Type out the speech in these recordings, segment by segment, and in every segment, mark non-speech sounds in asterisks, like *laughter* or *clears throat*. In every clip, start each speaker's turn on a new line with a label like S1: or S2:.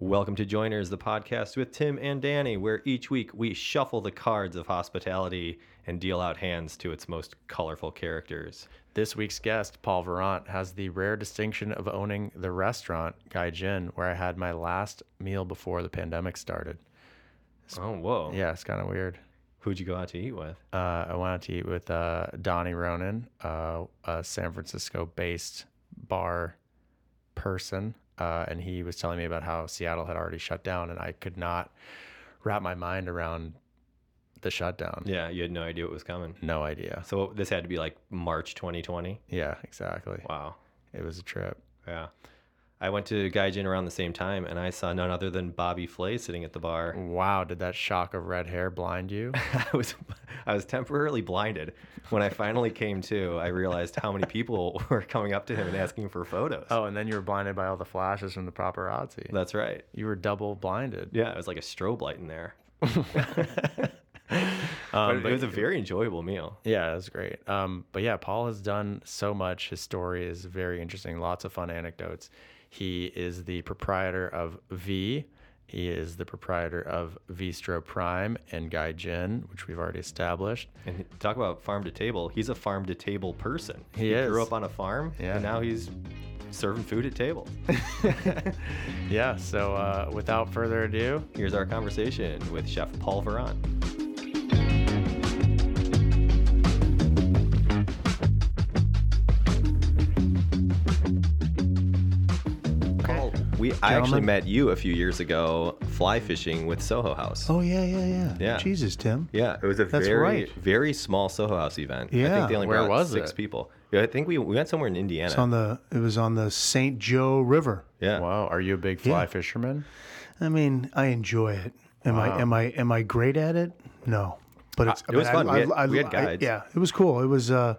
S1: Welcome to Joiners, the podcast with Tim and Danny, where each week we shuffle the cards of hospitality and deal out hands to its most colorful characters.
S2: This week's guest, Paul Virant, has the rare distinction of owning the restaurant Gaijin, where I had my last meal before the pandemic started.
S1: Oh, whoa.
S2: Yeah, it's kind of weird.
S1: Who'd you go out to eat with?
S2: Uh, I went out to eat with uh, Donnie Ronan, uh, a San Francisco based bar person. Uh, and he was telling me about how Seattle had already shut down, and I could not wrap my mind around the shutdown.
S1: Yeah, you had no idea what was coming.
S2: No idea.
S1: So this had to be like March 2020.
S2: Yeah, exactly.
S1: Wow.
S2: It was a trip.
S1: Yeah. I went to Gaijin around the same time and I saw none other than Bobby Flay sitting at the bar.
S2: Wow, did that shock of red hair blind you? *laughs*
S1: I was I was temporarily blinded. When I finally came to, I realized how many people *laughs* were coming up to him and asking for photos.
S2: Oh, and then you were blinded by all the flashes from the paparazzi.
S1: That's right.
S2: You were double blinded.
S1: Yeah, it was like a strobe light in there. *laughs*
S2: Um,
S1: but it was a very enjoyable meal.
S2: Yeah, it was great. Um, but yeah, Paul has done so much. His story is very interesting. Lots of fun anecdotes. He is the proprietor of Vie. He is the proprietor of Vistro Prime and Gaijin, which we've already established.
S1: And talk about farm to table. He's a farm to table person.
S2: He is.
S1: grew up on a farm,
S2: Yeah.
S1: and now he's serving food at table. *laughs*
S2: Yeah, so uh, without further ado,
S1: Here's our conversation with Chef Paul Virant. We I actually met you a few years ago fly fishing with Soho House.
S3: Oh yeah, yeah, yeah.
S1: Yeah.
S3: Jesus, Tim.
S1: Yeah, it was a
S3: That's
S1: very
S3: right.
S1: very small Soho House event. I
S3: Yeah.
S1: think they only
S2: Where
S1: brought
S2: was
S1: six
S2: it?
S1: people. Yeah, I think we, we went somewhere in Indiana.
S3: It's on the. It was on the St. Joe River.
S1: yeah.
S2: wow, are you a big fly
S3: Yeah.
S2: fisherman?
S3: I mean, I enjoy it. Am
S2: Wow.
S3: I? Am I? Am I great at it? No, but it's.
S1: it was
S3: but
S1: fun. We had- we had
S3: I-
S1: guides.
S3: yeah, it was cool. It was. uh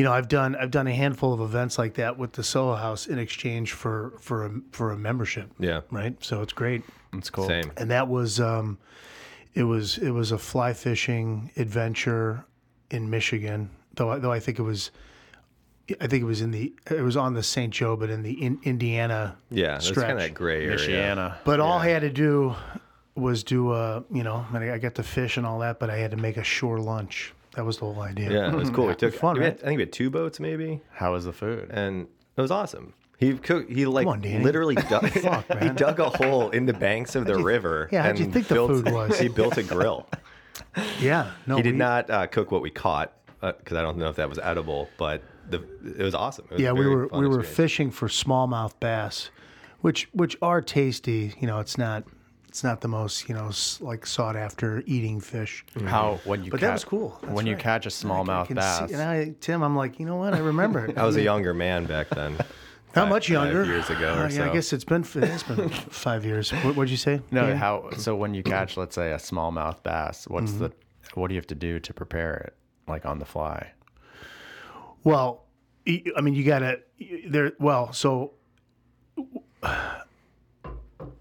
S3: you know, I've done I've done a handful of events like that with the Soho House in exchange for for a, for a membership.
S1: Yeah.
S3: Right. So it's great.
S2: It's cool.
S1: Same.
S3: and that was um, it was it was a fly fishing adventure in Michigan. Though I- though I think it was, I think it was in the it was on the St. Joe, but in the in, Indiana.
S1: Yeah, it's
S3: stretch.
S1: kind of gray area.
S2: Michiana.
S3: But all I had to do was do uh you know I, mean, I got to fish and all that, but I had to make a shore lunch. That was the whole idea.
S1: Yeah, it was cool. We took
S3: Fun,
S1: we had-
S3: right?
S1: I think we had two boats maybe,
S2: How was the food?
S1: and it was awesome. He cooked. He like
S3: on, Danny.
S1: literally *laughs* dug.
S3: Fuck,
S1: he
S3: man.
S1: dug a hole in the banks of the river.
S3: yeah, how'd you
S1: and
S3: think the
S1: built,
S3: food was? *laughs*
S1: He built a grill. *laughs*
S3: Yeah. No,
S1: he did
S3: we-
S1: not uh, cook what we caught because I don't know if that was edible, but the it was awesome. It was a
S3: Yeah, we
S1: very
S3: were
S1: fun
S3: we were
S1: experience.
S3: fishing for smallmouth bass, which which are tasty. You know, it's not it's not the most you know like sought after eating fish.
S2: How when you
S3: But
S2: ca-
S3: that was cool. That's
S2: when you catch a smallmouth bass.
S3: See, and I, Tim, I'm like, you know what? I remember it. *laughs*
S1: I was a younger man back then. *laughs*
S3: Not
S1: five-
S3: much
S1: five
S3: younger.
S1: years ago
S3: Uh, yeah, I guess it's been it's been *laughs* five years. What, what'd you say?
S2: No,
S3: Dan?
S2: how so when you catch, let's say, a smallmouth bass, what's the
S3: Mm-hmm.
S2: what do you have to do to prepare it, like on the fly?
S3: Well, I mean, you gotta there. Well, so.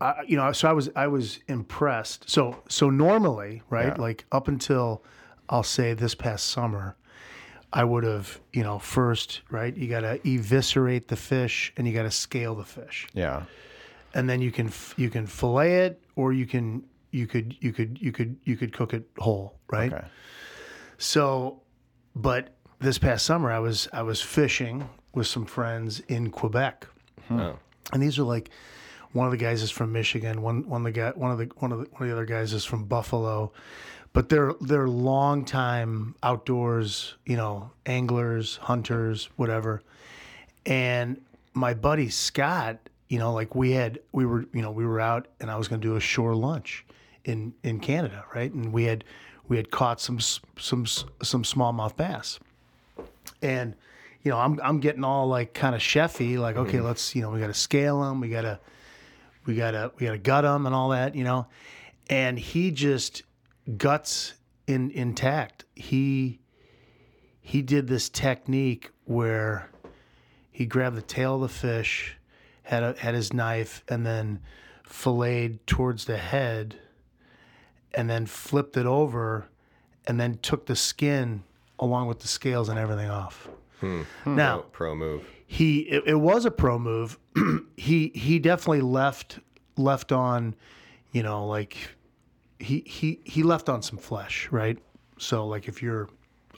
S3: I, you know, so I was I was impressed. So so normally, right,
S2: Yeah.
S3: like up until I'll say this past summer, I would have you know first right, you got to eviscerate the fish and you got to scale the fish,
S2: Yeah,
S3: and then you can you can fillet it or you can you could you could you could you could cook it whole, right?
S2: okay,
S3: So, but this past summer, I was I was fishing with some friends in Quebec,
S1: Oh.
S3: and these are like one of the guys is from Michigan, one one of the guy one of the one of the one of the other guys is from Buffalo, but they're they're long time outdoors, you know, anglers, hunters, whatever. And my buddy Scott, you know, like we had we were you know we were out and I was going to do a shore lunch in in Canada, right? And we had we had caught some some some smallmouth bass, and you know I'm I'm getting all like kind of chefy, like okay, mm-hmm. let's you know we got to scale them, we got to we got to we got to gut him and all that, you know, and he just guts in intact. He he did this technique where he grabbed the tail of the fish, had a, had his knife, and then filleted towards the head, and then flipped it over, and then took the skin along with the scales and everything off. Hmm. Now
S1: Pro, pro move.
S3: He it, it was a pro move. *clears throat* he he definitely left left on, you know, like he he he left on some flesh, right? So like if you're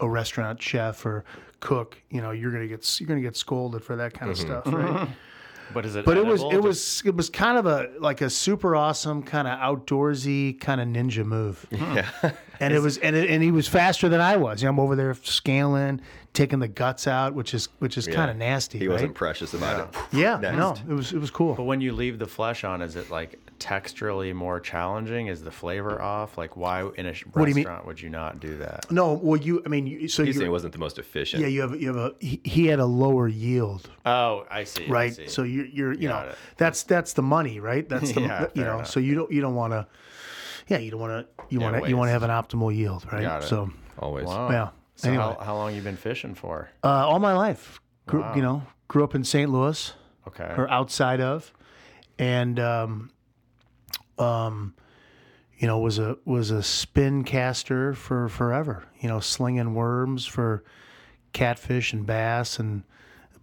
S3: a restaurant chef or cook, you know, you're gonna get you're gonna get scolded for that kind of mm-hmm. stuff, right? *laughs*
S2: But is it?
S3: But it was it was it was kind of a like a super awesome kind of outdoorsy kind of ninja move. *laughs*
S1: Yeah.
S3: And it was and it, and he was faster than I was. You know, I'm over there scaling, taking the guts out, which is which is kind of nasty.
S1: He
S3: right?
S1: wasn't precious about it.
S3: Yeah,
S1: Next.
S3: no, it was it was cool.
S2: But when you leave the flesh on, is it like texturally more challenging? Is the flavor off? Like, why in a sh-
S3: do you
S2: restaurant would you not do that?
S3: No, well, you I mean, you, so
S1: He's saying it wasn't the most efficient.
S3: yeah, you have you have a he, he had a lower yield,
S2: Oh, I see. I
S3: right?
S2: see.
S3: So you're you're you
S2: Got
S3: know
S2: it.
S3: that's that's the money, right? That's the *laughs*
S2: Yeah,
S3: you know.
S2: enough.
S3: So you don't you don't want to, yeah, you don't want to you
S2: Yeah,
S3: want to you want to have an optimal yield, right?
S2: Got it.
S3: So
S1: Always.
S2: wow.
S3: yeah.
S2: So
S3: anyway,
S2: how, how long you been fishing for?
S3: uh, all my life, grew, you know, grew up in St. Louis.
S2: Okay.
S3: or outside of, and um, um, you know, was a was a spin caster for forever. You know, slinging worms for catfish and bass and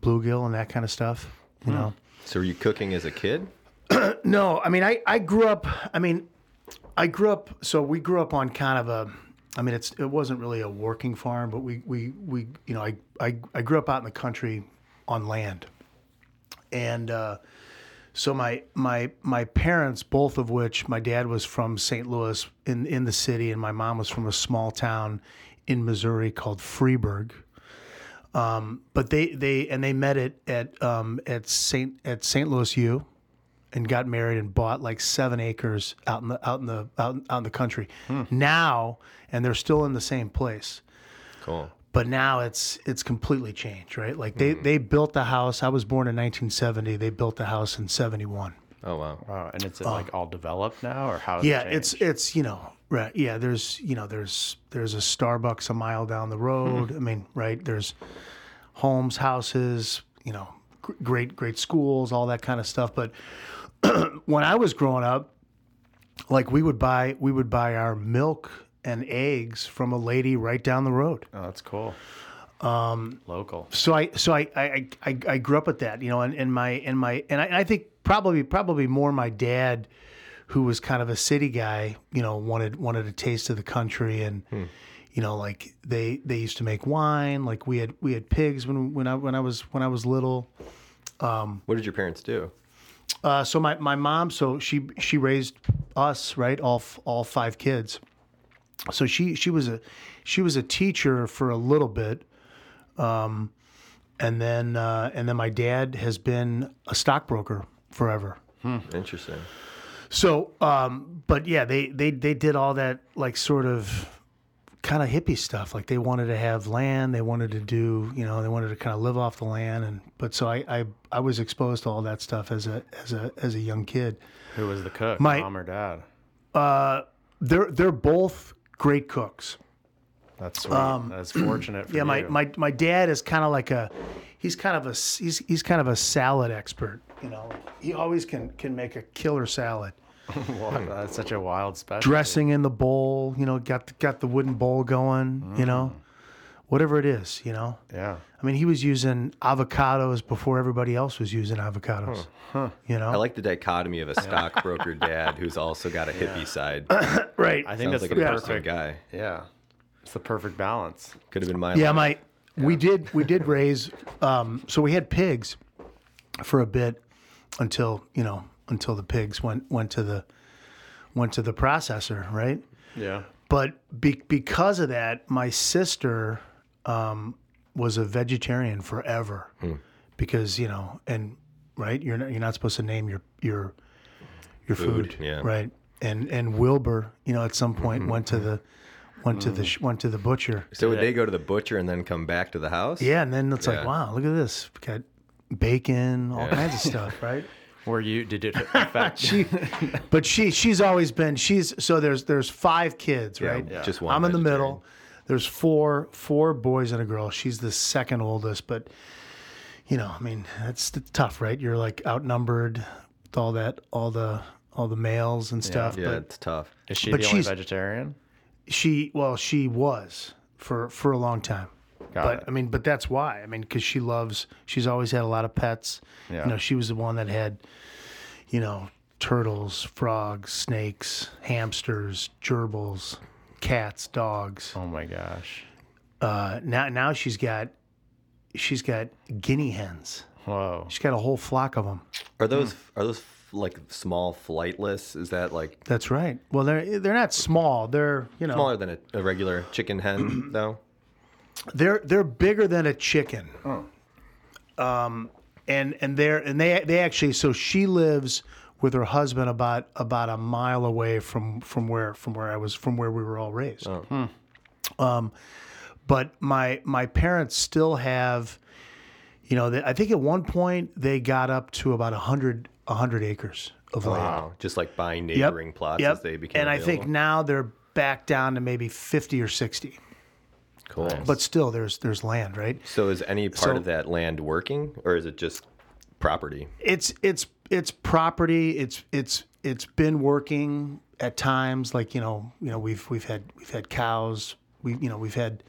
S3: bluegill and that kind of stuff. You know,
S1: So were you cooking as a kid? *clears throat*
S3: no, I mean, I I grew up. I mean, I grew up. So we grew up on kind of a. I mean, it's it wasn't really a working farm, but we we we you know I I I grew up out in the country on land, and uh, so my my my parents, both of which my dad was from St. Louis in in the city, and my mom was from a small town in Missouri called Freeburg. Um, but they they and they met it at um, at St. at St. Louis U and got married and bought like seven acres out in the out in the out, in- out in the country. Hmm. Now, and they're still in the same place,
S1: Cool.
S3: but now it's it's completely changed, right? Like they hmm. they built the house. I was born in 1970. They built the house in 71.
S1: Oh wow.
S2: wow. And it's uh, like all developed now, or how?
S3: Yeah, it's it's you know right. Yeah, there's you know there's there's a Starbucks a mile down the road. Hmm. I mean, right? There's homes, houses, you know, great great schools, all that kind of stuff. But *clears throat* when I was growing up, like we would buy we would buy our milk and eggs from a lady right down the road.
S2: Oh, that's cool. Um, local.
S3: so I so I I, I, I grew up with that, you know, and, and my and my and I, and I think probably probably more my dad, who was kind of a city guy, you know, wanted wanted a taste of the country and you know, like they they used to make wine, like we had we had pigs when when I when I was when I was little.
S1: What did your parents do?
S3: Uh, so my, my mom, so she she raised us, right, all all five kids. So she she was a she was a teacher for a little bit, um, and then uh, and then my dad has been a stockbroker forever.
S1: Interesting.
S3: So, um, but yeah, they they they did all that like sort of kind of hippie stuff. Like they wanted to have land, they wanted to do, you know, they wanted to kind of live off the land, and but so I I, I was exposed to all that stuff as a as a as a young kid.
S2: Who was the cook?
S3: My-
S2: mom or dad?
S3: Uh, they're they're both great cooks.
S2: That's sweet. that's fortunate for
S3: Um, Yeah, my,
S2: you.
S3: my my dad is kind of like a he's kind of a he's he's kind of a salad expert. You know, he always can can make a killer salad. *laughs*
S2: Wow, that's such a wild special.
S3: Dressing in the bowl, you know, got the, got the wooden bowl going. You know, whatever it is, you know.
S2: Yeah.
S3: I mean, he was using avocados before everybody else was using avocados. You know,
S1: I like the dichotomy of a stockbroker *laughs* dad who's also got a hippie side. *coughs*
S3: right?
S2: I think
S1: Sounds
S2: that's
S1: like
S2: the
S1: a perfect
S2: perfect.
S1: guy.
S2: Yeah. It's the perfect balance.
S1: Could have been my
S3: Yeah,
S1: life.
S3: my we did we did raise um, so we had pigs for a bit until you know until the pigs went went to the went to the processor, right?
S2: Yeah.
S3: But be, because of that, my sister um, was a vegetarian forever hmm. because you know and right you're not, you're not supposed to name your your your food,
S1: Food, yeah.
S3: right and and Wilbur you know at some point mm-hmm. went to the went to the mm. sh- went to the butcher
S1: So would they go to the butcher and then come back to the house?
S3: yeah, and then it's like, wow, look at this. We got bacon, all
S1: Yeah.
S3: kinds of *laughs* stuff, right?
S2: Were you? Did it *laughs* affect?
S3: She, but she, she's always been. She's so there's there's five kids, right?
S1: Yeah. just one
S3: I'm in the middle. There's four four boys and a girl. She's the second oldest, but you know, I mean, that's tough, right? You're like outnumbered with all that, all the all the males and stuff.
S1: Yeah,
S3: But
S1: it's tough.
S2: Is she
S3: But
S2: the only vegetarian?
S3: she, well, she was for for a long time.
S2: Got
S3: but
S2: it.
S3: I mean, but that's why. I mean, because she loves. She's always had a lot of pets.
S2: Yeah.
S3: You know, she was the one that had, you know, turtles, frogs, snakes, hamsters, gerbils, cats, dogs.
S2: Oh my gosh.
S3: Uh, now now she's got she's got guinea hens.
S2: Whoa.
S3: She's got a whole flock of them.
S1: Are those are those like small flightless? Is that like
S3: That's right. Well, they're they're not small. They're you know
S1: smaller than a, a regular chicken hen though?
S3: They're they're bigger than a chicken. Um, and and they're and they they actually so she lives with her husband about about a mile away from from where from where I was from where we were all raised. Um, but my my parents still have, you know, they, I think at one point they got up to about a hundred a hundred acres of land.
S1: Wow, just like buying
S3: Yep,
S1: neighboring plots
S3: yep.
S1: as they became.
S3: and I think now they're back down to maybe fifty or sixty.
S1: Cool.
S3: But still, there's there's land, right?
S1: so is any part
S3: So-
S1: of that land working, or is it just property?
S3: it's it's it's property. It's it's it's been working at times. Like you know you know we've we've had we've had cows. We you know we've had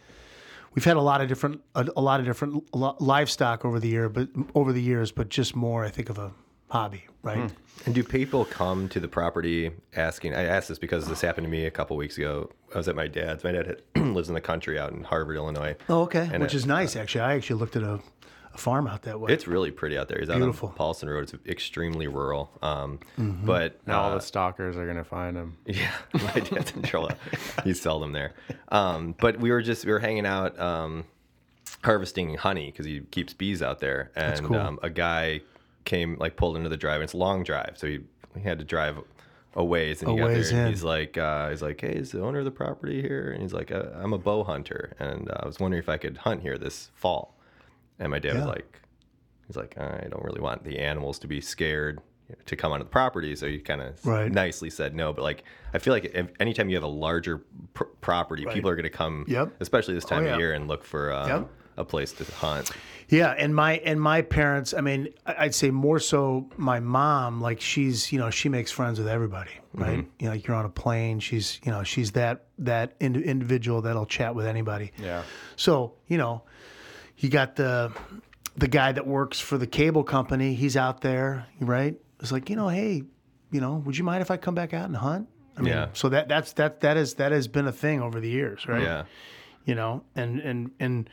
S3: we've had a lot of different a, a lot of different livestock over the year, but over the years, but just more I think of a hobby, right?
S1: And do people come to the property asking? I asked this because this happened to me a couple weeks ago. I was at my dad's. My dad had, *clears throat* lives in the country out in Harvard, Illinois.
S3: Oh, okay,
S1: And
S3: which
S1: it-
S3: is nice actually. I actually looked at a, a farm out that way.
S1: It's really pretty out there. He's out
S3: Beautiful.
S1: on Paulson Road. It's extremely rural. Um,
S3: Mm-hmm.
S1: But
S2: Now all
S1: uh,
S2: the stalkers are gonna find him. *laughs*
S1: Yeah, my dad's in Charlotte. He's seldom there. Um, but we were just we were hanging out um, harvesting honey because he keeps bees out there, and
S3: cool.
S1: um, a guy came like pulled into the drive. And it's a long drive, so he, he had to drive a ways, and he
S3: A
S1: got there. And
S3: in.
S1: he's like, uh, he's like, hey, is the owner of the property here? And he's like, uh, I'm a bow hunter, and uh, I was wondering if I could hunt here this fall. And my dad was like, he's like, I don't really want the animals to be scared to come onto the property, so he kind of
S3: Right.
S1: nicely said no. But like, I feel like if, anytime you have a larger pr- property, people are going to come,
S3: Yep.
S1: especially this time
S3: yeah.
S1: of year, and look for um,
S3: Yep.
S1: A place to hunt.
S3: Yeah, and my and my parents, I mean, I'd say more so my mom, like she's, you know, she makes friends with everybody, mm-hmm. right? You know, like you're on a plane, she's, you know, she's that that ind- individual that'll chat with anybody.
S2: Yeah.
S3: So, you know, you got the the guy that works for the cable company, he's out there, right? It's like, you know, hey, you know, would you mind if I come back out and hunt? I mean,
S1: Yeah.
S3: so that that's that that is that has been a thing over the years, right?
S1: Yeah,
S3: you know and and and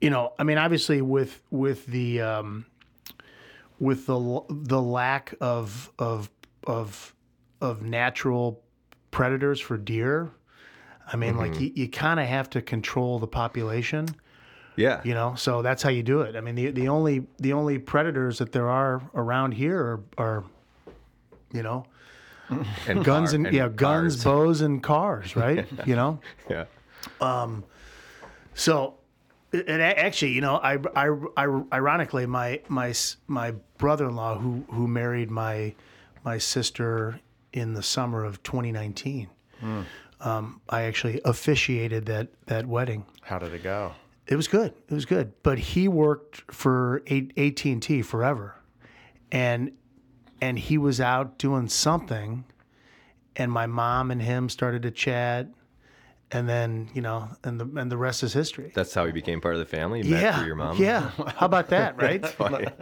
S3: you know i mean obviously with with the um with the the lack of of of of natural predators for deer i mean like you, you kind of have to control the population
S1: yeah,
S3: you know? So that's how you do it. I mean the the only the only predators that there are around here are, are you know *laughs*
S1: and
S3: guns
S1: car-
S3: and, yeah guns bows and cars right? *laughs* You know?
S1: Yeah, Um.
S3: So, and actually, you know, I, I, I ironically, my my my brother-in-law who who married my my sister in the summer of 2019. Um, I actually officiated that that wedding.
S2: How did it go?
S3: It was good. It was good. But he worked for AT and T forever, and and he was out doing something, and my mom and him started to chat, and then you know, and the and the rest is history.
S1: that's how he became part of the family.
S3: Yeah,
S1: your mom.
S3: Yeah, how about *laughs* that, right?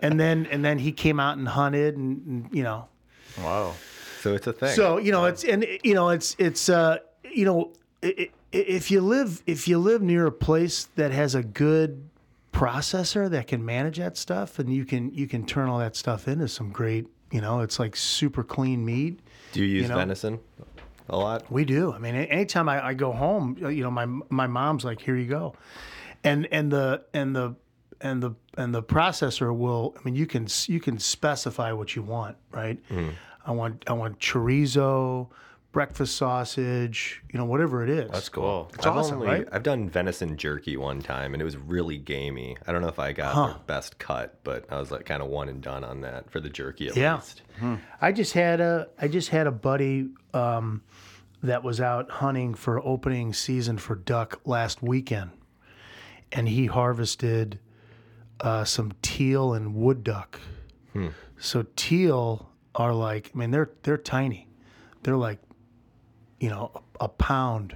S3: and then and then he came out and hunted, and, and you know,
S2: Wow.
S1: So it's a thing.
S3: so you know, it's and you know, it's it's uh, you know, if you live if you live near a place that has a good processor that can manage that stuff, and you can you can turn all that stuff into some great, you know, it's like super clean meat.
S1: do you use
S3: know?
S1: venison a lot?
S3: We do. I mean, anytime I, I go home, uh, you know, my my mom's like, "Here you go," and and the and the and the and the processor will. I mean, you can you can specify what you want, right? Mm. I want I want chorizo, breakfast sausage, you know, whatever it is.
S1: That's cool.
S3: It's
S1: I've
S3: awesome,
S1: only,
S3: right?
S1: I've done venison jerky one time, and it was really gamey. I don't know if I got the best cut, but I was like kind of one and done on that for the jerky at
S3: Yeah.
S1: least.
S3: I just had a I just had a buddy um, that was out hunting for opening season for duck last weekend, and he harvested uh, some teal and wood duck. So teal are like I mean they're they're tiny, they're like you know a, a pound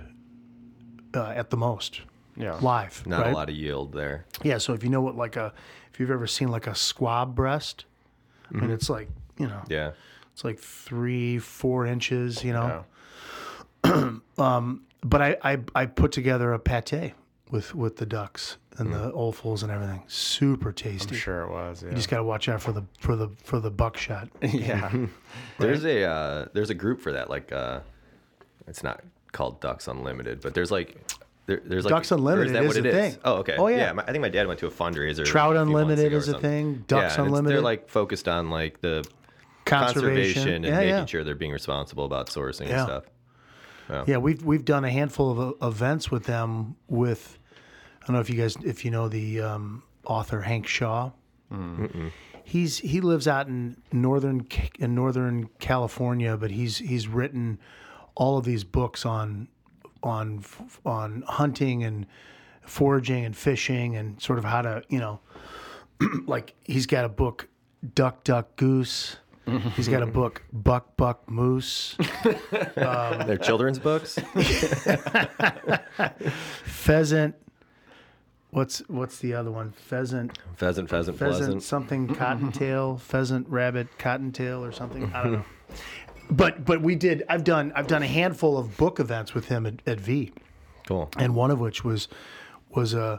S3: uh, at the most
S2: Yeah.
S3: live.
S1: Not
S3: right?
S1: a lot of yield there.
S3: Yeah, so if you know what like a if you've ever seen like a squab breast, I mean it's like you know
S1: Yeah.
S3: It's like three, four inches, you know.
S2: Yeah. *clears throat*
S3: um, But I, I I put together a pate with with the ducks and the offals and everything. Super tasty.
S2: I'm sure it was. Yeah.
S3: You just got to watch out for the for the for the buckshot. *laughs*
S2: yeah.
S1: There's a uh, there's a group for that. Like uh, it's not called Ducks Unlimited, but there's like there, there's like
S3: Ducks Unlimited
S1: that
S3: is
S1: what
S3: a
S1: it
S3: thing.
S1: Oh, okay.
S3: Oh, yeah.
S1: my- I think my dad went to a fundraiser.
S3: Trout
S1: a
S3: Unlimited is a thing. Ducks
S1: yeah,
S3: Unlimited.
S1: They're like focused on like the
S3: Conservation.
S1: conservation, and
S3: Yeah,
S1: making
S3: yeah.
S1: sure they're being responsible about sourcing
S3: Yeah.
S1: and stuff.
S3: Yeah, we've we've done a handful of uh, events with them. With I don't know if you guys if you know the um, author Hank Shaw. He's he lives out in northern in northern California, but he's he's written all of these books on on on hunting and foraging and fishing and sort of how to you know *clears throat* like he's got a book duck duck goose. He's got a *laughs* book buck buck moose. *laughs*
S1: They're children's books. *laughs*
S3: pheasant. What's what's the other one? Pheasant,
S1: Pheasant, pheasant,
S3: pheasant,
S1: pleasant.
S3: something cottontail, pheasant, rabbit, cottontail, or something. I don't know. But but we did. I've done I've done a handful of book events with him at, at Vie,
S1: Cool.
S3: and one of which was was uh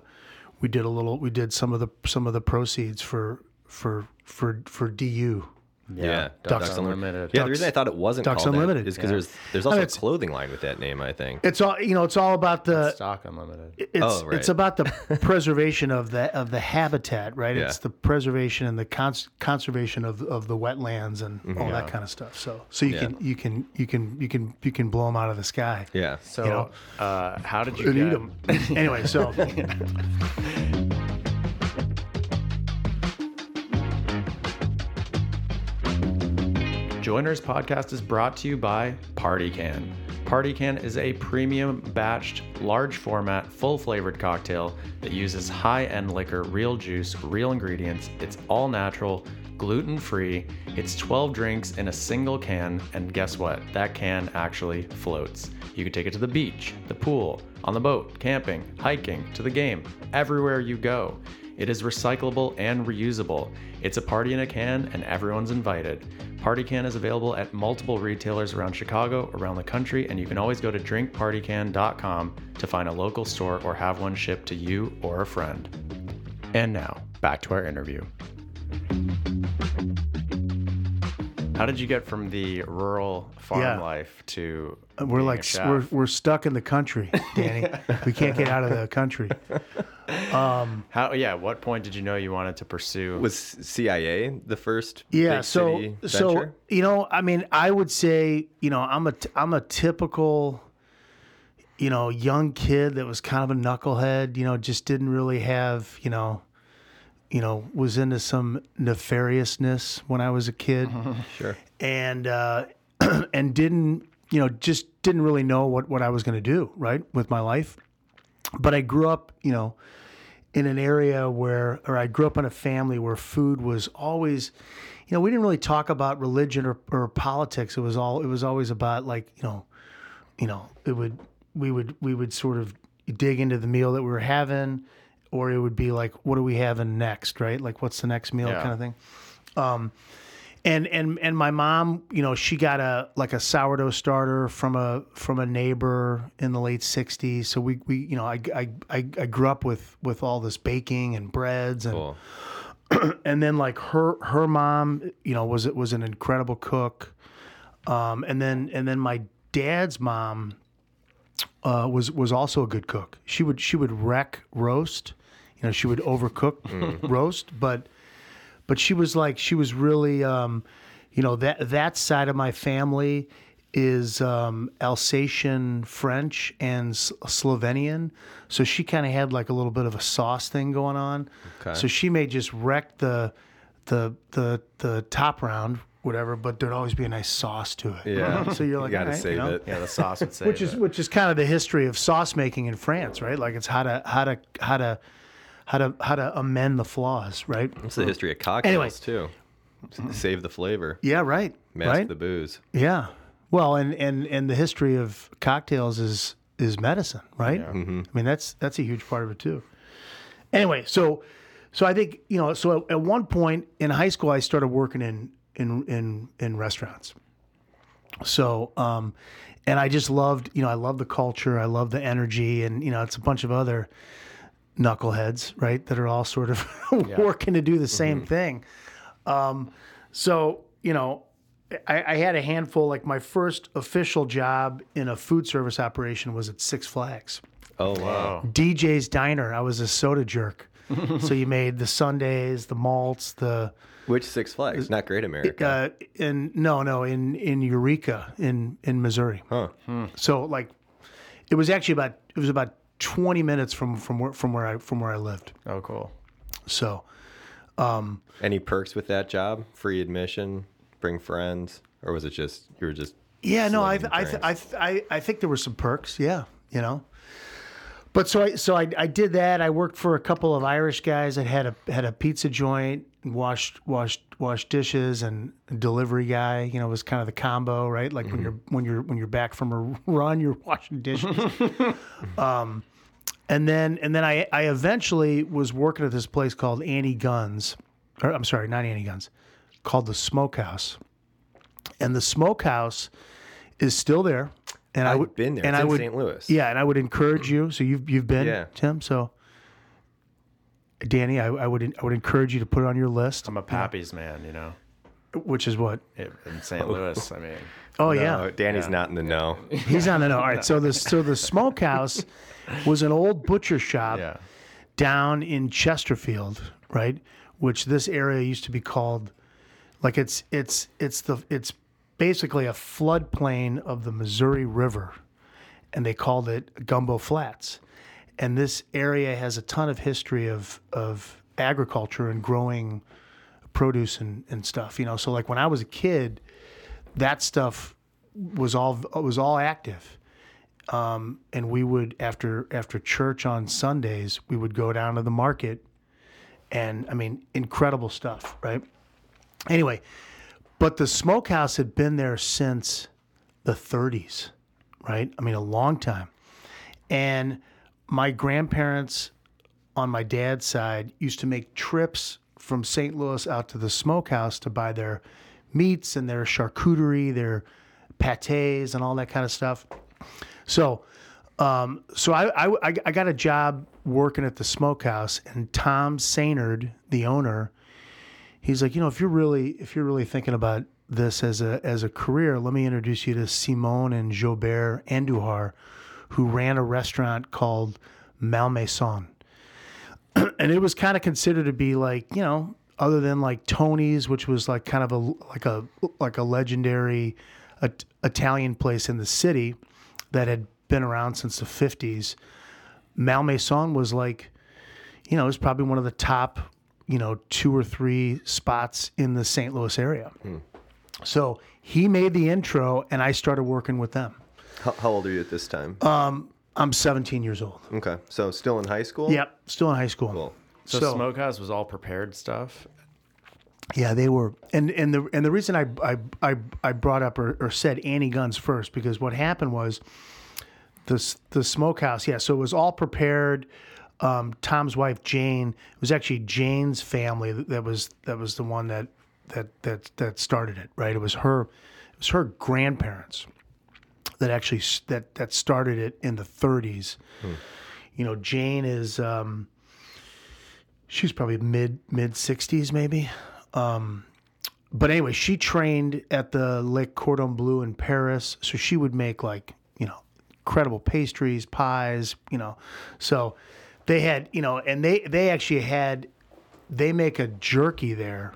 S3: we did a little we did some of the some of the proceeds for for for for DU.
S1: Yeah,
S3: Ducks
S2: Unlimited.
S1: Yeah,
S3: Ducks-
S1: the reason I thought it wasn't
S3: Ducks
S1: called
S3: Unlimited.
S1: that is because
S2: Yeah.
S1: there's there's also
S3: mean,
S1: a clothing line with that name. I think.
S3: It's all you know. It's all about the
S2: Stock Unlimited.
S3: it's
S1: Oh, right.
S3: it's about the preservation of the of the habitat, right?
S1: Yeah.
S3: It's the preservation and the cons- conservation of of the wetlands and
S1: Mm-hmm.
S3: all that kind of stuff. So so you
S1: Yeah.
S3: can you can you can you can you can blow them out of the sky.
S1: yeah.
S2: So,
S3: You know?
S2: uh, how did you
S3: And
S2: get?
S3: eat 'em. *laughs* anyway, so *laughs*
S2: Joiners podcast is brought to you by Party Can. Party Can is a premium batched, large format, full flavored cocktail that uses high end liquor, real juice, real ingredients. It's all natural, gluten free. It's 12 drinks in a single can, and guess what? That can actually floats. You can take it to the beach, the pool, on the boat, camping, hiking, to the game, everywhere you go. It is recyclable and reusable. It's a party in a can, and everyone's invited. Party Can is available at multiple retailers around Chicago, around the country, and you can always go to drinkpartycan.com to find a local store or have one shipped to you or a friend. And now, back to our interview. How did you get from the rural farm
S3: Yeah.
S2: life to uh,
S3: we're
S2: being a
S3: like s-
S2: chef?
S3: we're we're stuck in the country, Danny. we can't get out of the country. *laughs*
S2: Um, How? Yeah. What point did you know you wanted to pursue?
S1: Was CIA the first?
S3: Yeah,
S1: big
S3: so
S1: city
S3: so
S1: venture?
S3: you know, I mean, I would say, you know, I'm a t- I'm a typical you know, young kid that was kind of a knucklehead, you know, just didn't really have, you know, you know, was into some nefariousness when I was a kid *laughs*
S1: sure.
S3: and uh *clears throat* and didn't, you know, just didn't really know what what I was going to do, right, with my life. But I grew up, you know, in an area where, or I grew up in a family where food was always, you know, we didn't really talk about religion or, or politics. It was all, it was always about like, you know, you know, it would, we would, we would sort of dig into the meal that we were having, or it would be like, what are we having next, right? Like, what's the next meal,
S2: Yeah.
S3: kind of thing. Um, and and and my mom, you know, she got a like a sourdough starter from a from a neighbor in the late '60s. So we we you know I I I, grew up with with all this baking and breads and
S1: Cool. *clears throat*
S3: and then like her her mom, you know, was was an incredible cook. Um, and then and then my dad's mom uh, was was also a good cook. She would she would wreck roast, you know, she would overcook roast, but but she was like she was really um, you know that that side of my family is um, Alsatian French and S- Slovenian, so she kind of had like a little bit of a sauce thing going on.
S1: Okay.
S3: So she may just wreck the the the the top round, whatever, but there'd always be a nice sauce to it.
S1: Yeah. *laughs*
S3: So you're like,
S1: you gotta
S3: all right,
S1: save
S3: you know?
S1: it.
S2: yeah, the sauce would say *laughs*
S3: which is which is kind of the history of sauce making in France, right? Like it's how to how to how to how to how to amend the flaws, right?
S1: It's the history of cocktails
S3: Anyway.
S1: too. Save the flavor,
S3: Yeah, right.
S1: mask
S3: right.
S1: the booze.
S3: Yeah. Well, and and and the history of cocktails is is medicine, right?
S1: Mm-hmm.
S3: I mean, that's that's a huge part of it too. Anyway, so so I think you know, so at, at one point in high school, I started working in in in in restaurants. So, um, and I just loved, you know, I love the culture, I love the energy, and you know, it's a bunch of other knuckleheads, right, that are all sort of *laughs* working to do the same thing. Um, so, you know, I, I had a handful. Like my first official job in a food service operation was at Six Flags.
S1: Oh wow.
S3: DJ's Diner. I was a soda jerk. *laughs* so you made the Sundays, the malts, the
S1: Which Six Flags? Not Great America.
S3: uh, in no no in in Eureka in in Missouri.
S1: huh.
S3: So like, it was actually about it was about twenty minutes from from where from where I from where I lived.
S2: Oh, cool.
S3: So um,
S1: Any perks with that job? Free admission, bring friends, or was it just you were just
S3: yeah, no, I I, th- I th- I I think there were some perks. Yeah, you know. But so I so I, I did that. I worked for a couple of Irish guys that had a had a pizza joint, and washed washed washed dishes, and delivery guy. You know, was kind of the combo, right? Like when you're when you're when you're back from a *laughs* run, you're washing dishes. *laughs* um, and then and then I I eventually was working at this place called Annie Gunn's, or I'm sorry, not Annie Gunn's, called the Smokehouse, and the Smokehouse is still there. And I
S1: I've
S3: would
S1: been there.
S3: And
S1: It's
S3: I
S1: in
S3: would,
S1: St. Louis.
S3: Yeah, and I would encourage you. So you've you've been
S1: Yeah.
S3: Tim. So Danny, I, I would I would encourage you to put it on your list.
S2: I'm a Pappy's man, you know,
S3: Which is what?
S2: in St. Louis. I mean,
S3: Oh
S1: No,
S3: yeah,
S1: Danny's not in the know. *laughs*
S3: he's on the know. All right, so the so the Smokehouse was an old butcher shop
S2: yeah.
S3: down in Chesterfield, right? Which this area used to be called, like it's it's it's the it's basically a floodplain of the Missouri River, and they called it Gumbo Flats. And this area has a ton of history of of agriculture and growing produce and, and stuff. You know, so like when I was a kid, that stuff was all was all active. Um, and we would after after church on Sundays we would go down to the market and I mean incredible stuff right? Anyway but the smokehouse had been there since the 30s right? I mean a long time. And my grandparents on my dad's side used to make trips from St. Louis out to the smokehouse to buy their meats and their charcuterie, their pates, and all that kind of stuff. So, um, so I, I, I- got a job working at the smokehouse, and Tom Sehnert, the owner, he's like, you know, if you're really if you're really thinking about this as a as a career, let me introduce you to Simone and Jobert Andujar, who ran a restaurant called Malmaison *clears throat* and it was kind of considered to be like you know other than like Tony's, which was like kind of a like a like a legendary It- Italian place in the city that had been around since the fifties. Malmaison was like, you know, it was probably one of the top, you know, two or three spots in the St. Louis area. Hmm. So he made the intro, and I started working with them.
S1: How, how old are you at this time?
S3: I'm 17 years old.
S1: okay, so still in high school.
S3: Yep, still in high school.
S1: Cool.
S2: So,
S3: So-
S2: Smokehouse was all prepared stuff.
S3: Yeah, they were, and and the and the reason I I I, I brought up or, or said Annie Gunn's first because what happened was the the smokehouse. Yeah, so it was all prepared. Um, Tom's wife Jane it was actually Jane's family that, that was that was the one that that that that started it. Right, it was her it was her grandparents that actually that that started it in the 30s. You know, Jane is. Um, she's probably mid mid 60s maybe um, but anyway she trained at the Le cordon bleu in paris so she would make like you know incredible pastries pies you know so they had you know and they they actually had they make a jerky there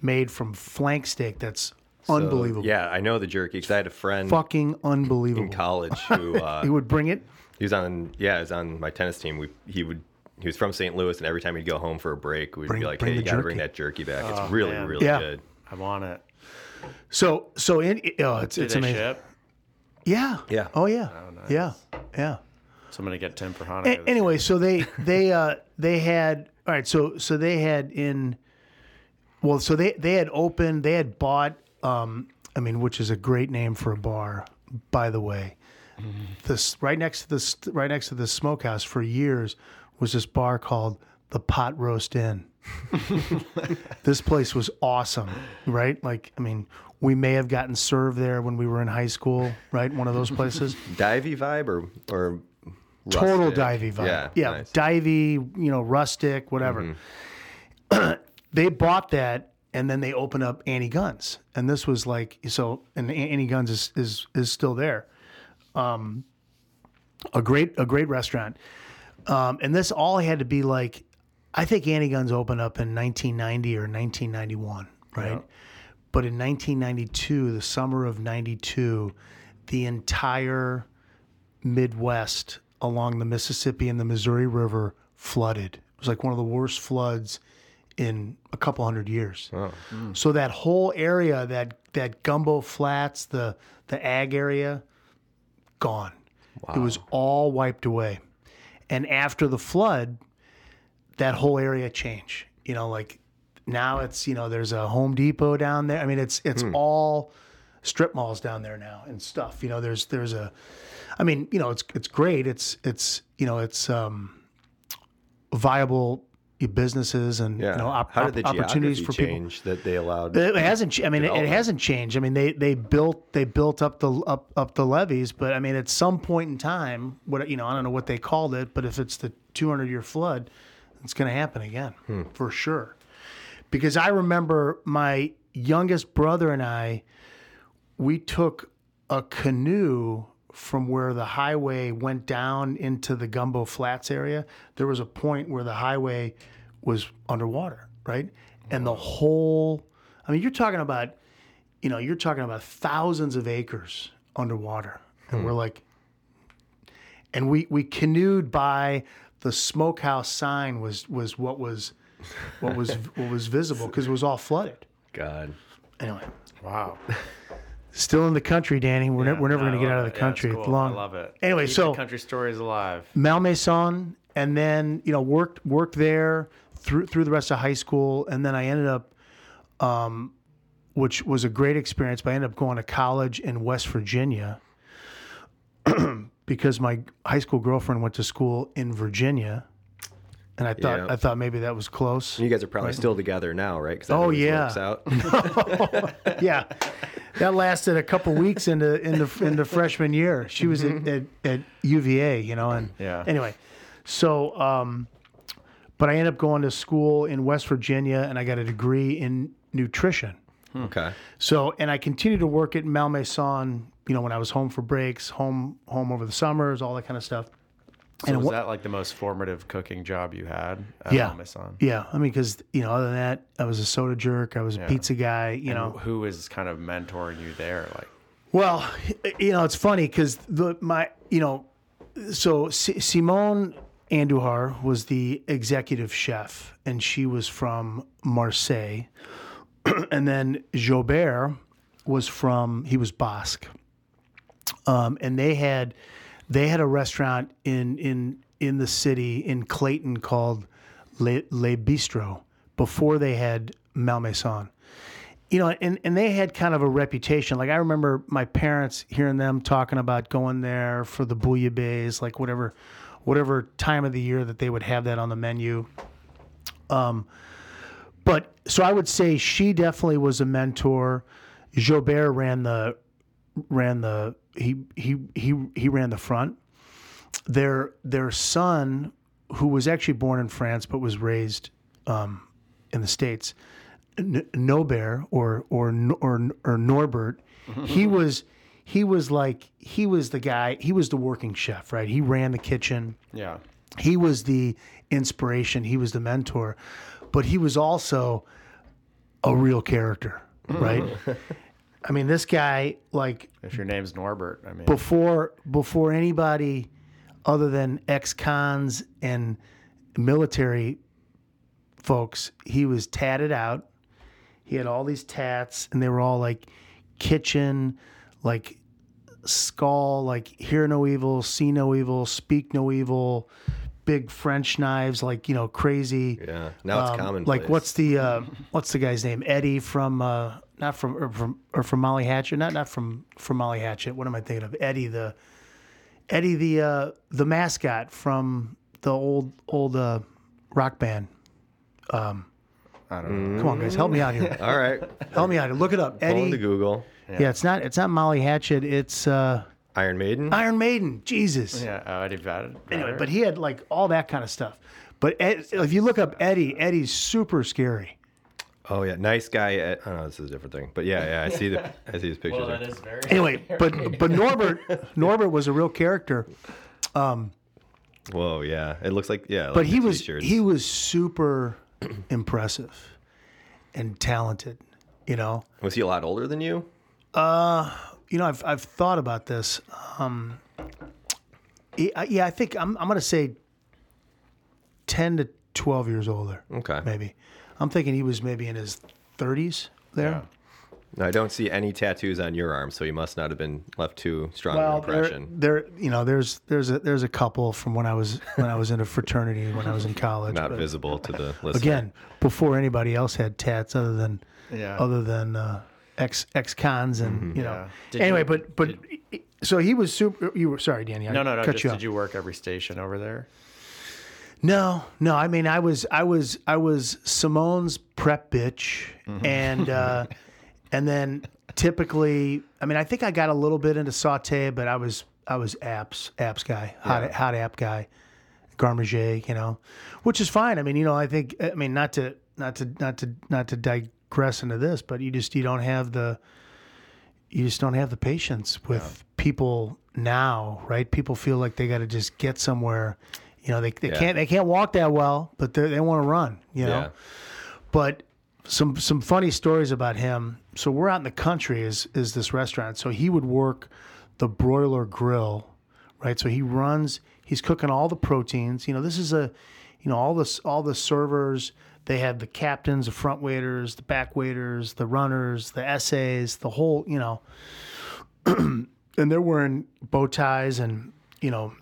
S3: made from flank steak that's
S1: So,
S3: unbelievable
S1: Yeah, I know the jerky because I had a friend
S3: fucking unbelievable
S1: in college who *laughs* uh,
S3: he would bring it
S1: he was on yeah, he was on my tennis team. We he would he was from St. Louis, and every time he'd go home for a break, we'd
S3: Bring-
S1: be like, "Hey, you got to bring that jerky back. It's really,
S2: man.
S1: really
S3: Yeah.
S1: good."
S2: I want it.
S3: so so in oh it's
S2: Did
S3: it's amazing
S2: ship?
S3: yeah
S1: Yeah.
S3: oh yeah
S2: nice.
S3: yeah yeah
S2: So I'm gonna get Tim for Hanukkah.
S3: A- anyway, so they *laughs* they uh they had all right. So so they had in well, so they they had opened. They had bought. Um, I mean, which is a great name for a bar, by the way. This right next to this right next to the smokehouse for years was this bar called the Pot Roast Inn. *laughs* this place was awesome, right? Like, I mean, we may have gotten served there when we were in high school, right? One of those places. *laughs*
S1: Divey vibe or or
S3: Total
S1: rustic?
S3: divey vibe.
S1: Yeah,
S3: yeah,
S1: nice.
S3: divey, you know, rustic, whatever. *clears throat* they bought that and then they opened up Annie Gunn's. And this was like so and Annie Gunn's is is is still there. Um a great a great restaurant. Um and this all had to be like I think Annie Gunn's opened up in 1990 or 1991, right? But in 1992, the summer of 92, the entire Midwest along the Mississippi and the Missouri River flooded. It was like one of the worst floods in a couple hundred years. So that whole area, that that Gumbo Flats, the the ag area, gone. It was all wiped away. And after the flood, that whole area changed. You know, like now it's you know there's a Home Depot down there. I mean, it's it's all strip malls down there now and stuff. You know, there's there's a, I mean, you know, it's it's great. It's it's you know it's um, viable businesses and
S1: Yeah.
S3: you know op-
S1: How did the
S3: opportunities for people.
S1: change that they allowed?
S3: It hasn't. I mean, it, it hasn't changed. I mean, they they built they built up the up up the levees, but I mean, at some point in time, what you know, I don't know what they called it, but if it's the 200 year flood, it's going to happen again hmm. for sure. Because I remember my youngest brother and I, we took a canoe from where the highway went down into the Gumbo Flats area. There was a point where the highway was underwater, right? And the whole, I mean, you're talking about, you know, you're talking about thousands of acres underwater. And we're hmm. like, and we, we canoed by the smokehouse sign was, was what was, what was, *laughs* what was visible because it was all flooded.
S1: God.
S3: Anyway,
S2: Wow. *laughs*
S3: still in the country, Danny. We're, ne- we're never
S2: No,
S3: going to get out of the country.
S2: it's
S3: It's
S2: cool.
S3: long.
S2: I love it.
S3: Anyway,
S2: Keep
S3: so-
S2: the country stories alive.
S3: Malmaison, and then you know worked worked there through through the rest of high school, and then I ended up, um, which was a great experience. But I ended up going to college in West Virginia *clears throat* because my high school girlfriend went to school in Virginia, and I thought
S1: Yeah.
S3: I thought maybe that was close.
S1: You guys are probably still together now, right?
S3: Oh, yeah.
S1: Works out. *laughs*
S3: yeah, that lasted a couple weeks into into into freshman year. She was at, at, at UVA, you know, and
S2: Yeah.
S3: Anyway, so um, but I ended up going to school in West Virginia, and I got a degree in nutrition.
S1: okay.
S3: So, and I continued to work at Malmaison. You know, when I was home for breaks, home home over the summers, all that kind of stuff.
S2: So
S3: and
S2: was that like the most formative cooking job you had? At
S3: Yeah.
S2: Amazon?
S3: Yeah, I mean, because you know, other than that, I was a soda jerk. I was a pizza guy. You know,
S2: Who is kind of mentoring you there? Like,
S3: Well, you know, it's funny because the my you know, so S- Simone Andujar was the executive chef, and she was from Marseille, *clears throat* and then Jobert was from he was Basque, um, and they had they had a restaurant in in in the city in Clayton called Le, Le Bistro before they had Malmaison you know, and, and they had kind of a reputation. Like I remember my parents hearing them talking about going there for the bouillabaisse, like whatever, whatever time of the year that they would have that on the menu. Um, but so I would say she definitely was a mentor. Jobert ran the ran the he he he he ran the front. Their their son, who was actually born in France but was raised um, in the states, N- Nobert or or or or Norbert, he *laughs* was he was like he was the guy. He was the working chef, right? He ran the kitchen.
S2: yeah.
S3: He was the inspiration. He was the mentor, but he was also a real character, right? *laughs* I mean, this guy like
S2: If your name's Norbert, I mean,
S3: before before anybody other than ex-cons and military folks, he was tatted out. He had all these tats, and they were all like kitchen, like skull, like hear no evil, see no evil, speak no evil, big French knives, like you know, crazy.
S1: Yeah. Now it's
S3: Um,
S1: common.
S3: Like what's the uh, what's the guy's name? Eddie from uh, not from or from or from Molly Hatchet, not not from from Molly Hatchet. What am I thinking of? Eddie the Eddie the uh, the mascot from the old old uh, rock band. Um,
S2: I don't know.
S3: Come on, guys, help me out here.
S1: All right.
S3: Help me out here. Look it up,
S1: Going to Google.
S3: Yeah. it's not it's not Molly Hatchet. It's uh,
S1: Iron Maiden.
S3: Iron Maiden. Jesus.
S2: Yeah, oh, Eddie Vedder.
S3: Anyway, but he had like all that kind of stuff. But Ed, if you look up Eddie, Eddie's super scary.
S1: Oh yeah, nice guy. At, oh no, this is a different thing. But yeah, yeah, I see the *laughs* I see his pictures.
S2: well, that is very.
S3: Anyway, *laughs* but but Norbert Norbert was a real character.
S1: Whoa, yeah, it looks like yeah.
S3: But
S1: like
S3: he
S1: the
S3: was
S1: t-shirts.
S3: he was super *clears throat* impressive and talented. You know,
S1: was he a lot older than you?
S3: Uh, you know, I've I've thought about this. Um, yeah, I think I'm I'm gonna say ten to twelve years older,
S1: Okay.
S3: maybe. I'm thinking he was maybe in his thirties there.
S2: Yeah.
S1: I don't see any tattoos on your arm, so he must not have been left too strong
S3: Well,
S1: an
S3: there,
S1: impression.
S3: there, you know, there's there's a there's a couple from when I was when I was in a fraternity when I was in college.
S1: Not
S3: but
S1: visible to the listener.
S3: again, before anybody else had tats other than
S2: Yeah.
S3: other than uh, ex ex cons and you know.
S2: Yeah.
S3: Anyway,
S2: you-
S3: but but so he was super. You were sorry, Danny. I
S2: No, no, no.
S3: Cut
S2: Just,
S3: you
S2: did you work every station over there?
S3: No, no. I mean, I was, I was, I was Simone's prep bitch,
S2: Mm-hmm.
S3: and uh, *laughs* and then typically, I mean, I think I got a little bit into saute, but I was, I was apps, apps guy, hot, hot app guy, Garde manger, you know, which is fine. I mean, you know, I think, I mean, not to, not to, not to, not to digress into this, but you just, you don't have the, you just don't have the patience with people now, right? People feel like they got to just get somewhere. You know, they, they
S1: Yeah.
S3: can't they can't walk that well, but they they want to run. You know,
S1: Yeah.
S3: but some some funny stories about him. So we're out in the country. Is is this restaurant? So he would work the broiler grill, right? So he runs. He's cooking all the proteins. You know, this is a, you know, all this all the servers. They have the captains, the front waiters, the back waiters, the runners, the essays, the whole. You know, *clears throat* and they're wearing bow ties and you know,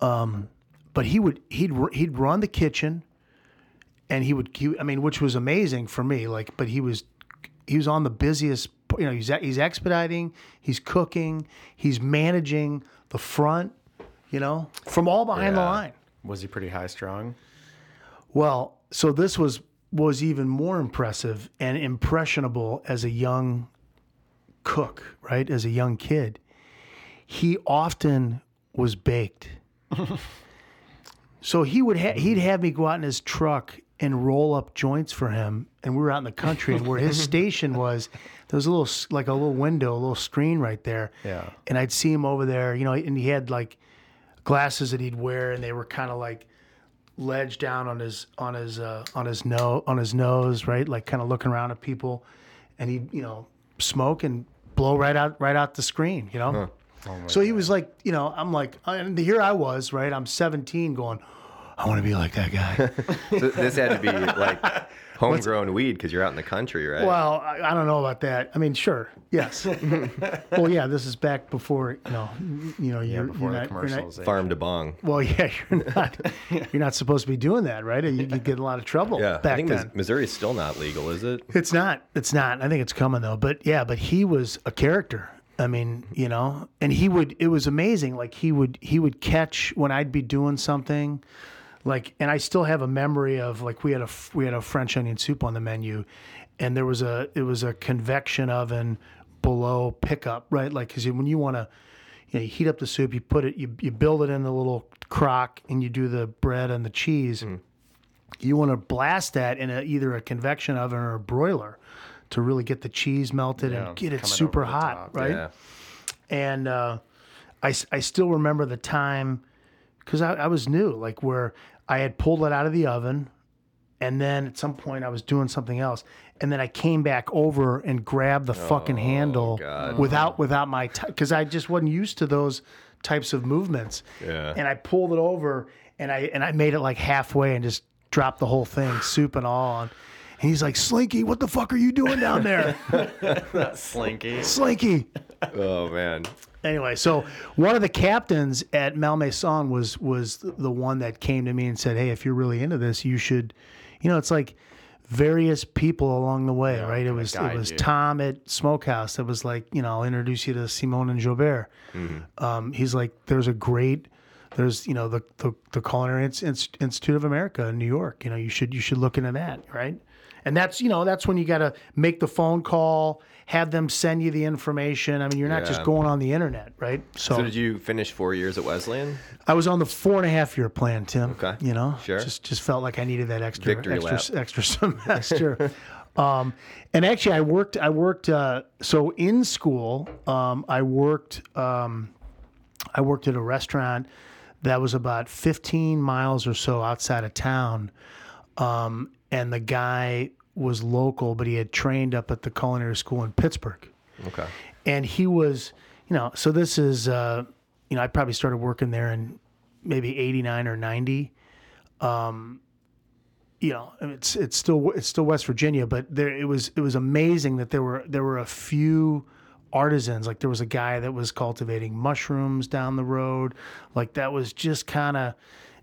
S3: um, but he would he'd he'd run the kitchen and he would he, I mean which was amazing for me like but he was he was on the busiest you know he's he's expediting he's cooking he's managing the front you know from all behind the line.
S2: Was he pretty high strung?
S3: well so this was was even more impressive and impressionable as a young cook right? As a young kid. He often was baked *laughs* so he would ha- he'd have me go out in his truck and roll up joints for him and we were out in the country and where his *laughs* station was there was a little like a little window a little screen right there.
S2: Yeah.
S3: and I'd see him over there you know and he had like glasses that he'd wear and they were kind of like ledged down on his on his uh, on his nose on his nose right? Like kind of looking around at people. And he'd you know smoke and blow right out right out the screen you know Oh so he was like you know i'm like and here i was right i'm 17 going i want to be like that guy *laughs*
S1: So this had to be like *laughs* homegrown weed because you're out in the country, right?
S3: well I, I don't know about that i mean sure yes *laughs* well yeah this is back before you know you know you're,
S2: Before
S3: you're
S2: the
S3: not, you're not-
S2: eh?
S1: Farm to bong.
S3: well yeah you're not you're not supposed to be doing that right you, you get in a lot of trouble
S1: Yeah,
S3: back
S1: I think
S3: then
S1: Mis- Missouri's still not legal, is it?
S3: It's not. It's not. I think it's coming though. But yeah, but he was a character. I mean, you know, and he would. It was amazing. Like he would. He would catch when I'd be doing something, like, and I still have a memory of like we had a we had a French onion soup on the menu, and there was a it was a convection oven below pickup, right? Like, because when you want to. You, know, you heat up the soup, you put it, you, you build it in the little crock, and you do the bread and the cheese hmm. you want to blast that in a, either a convection oven or a broiler to really get the cheese melted
S2: Yeah,
S3: and get it super hot,
S2: top.
S3: right?
S1: Yeah.
S3: And uh, I, I still remember the time because I, I was new, like where I had pulled it out of the oven, and then at some point I was doing something else, and then I came back over and grabbed the fucking handle
S1: God.
S3: without without my because I just wasn't used to those types of movements.
S1: Yeah.
S3: And I pulled it over and I and I made it like halfway and just dropped the whole thing, soup and all. And he's like, Slinky, what the fuck are you doing down there? *laughs*
S2: Slinky.
S3: Slinky.
S1: Oh man.
S3: Anyway, so one of the captains at Malmaison was was the one that came to me and said, "Hey, if you're really into this, you should." You know, it's like various people along the way, right? It was it was
S2: you.
S3: Tom at Smokehouse. It was like, you know, I'll introduce you to Simone and Jobert. Um, he's like, there's a great, there's you know the the, the Culinary Ins- Ins- Institute of America in New York. You know, you should you should look into that, right? And that's you know that's when you got to make the phone call, have them send you the information. I mean, you're not just going on the internet, right? So,
S1: So did you finish four years at Wesleyan?
S3: I was on the four and a half year plan, Tim.
S1: Okay.
S3: you know,
S1: Sure.
S3: just just felt like I needed that extra
S1: Victory
S3: extra
S1: lap.
S3: extra *laughs* semester. um, and actually, I worked. I worked. Uh, so in school, um, I worked. Um, I worked at a restaurant that was about 15 miles or so outside of town. Um, and the guy was local, but he had trained up at the culinary school in Pittsburgh.
S1: Okay.
S3: And he was, you know, so this is, uh, you know, I probably started working there in maybe 89 or 90. Um, you know, it's it's still it's still West Virginia, but there it was it was amazing that there were there were a few artisans. Like there was a guy that was cultivating mushrooms down the road. Like that was just kind of,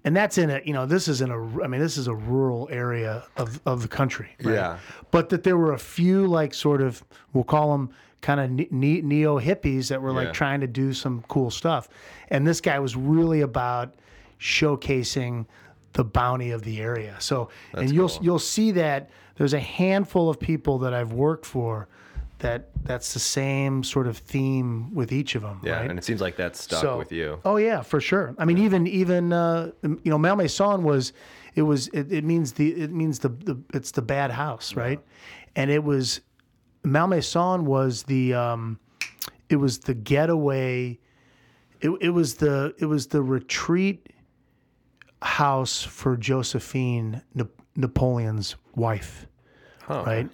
S3: and that's in a you know this is in a I mean this is a rural area of of the country. right?
S1: Yeah.
S3: But that there were a few like sort of we'll call them kind of ne- neo hippies that were like
S1: Yeah.
S3: trying to do some cool stuff, and this guy was really about showcasing the bounty of the area. So, and you'll
S1: cool.
S3: you'll see that there's a handful of people that I've worked for that that's the same sort of theme with each of them.
S1: Yeah,
S3: right?
S1: and it seems like that's stuck with you.
S3: Oh yeah, for sure. I mean, even even uh, you know, Malmaison was it was it, it means the it means the, the it's the bad house, right? And it was Malmaison was the um, it was the getaway. It, it was the it was the retreat house for Josephine Na- Napoleon's wife
S1: Huh.
S3: right?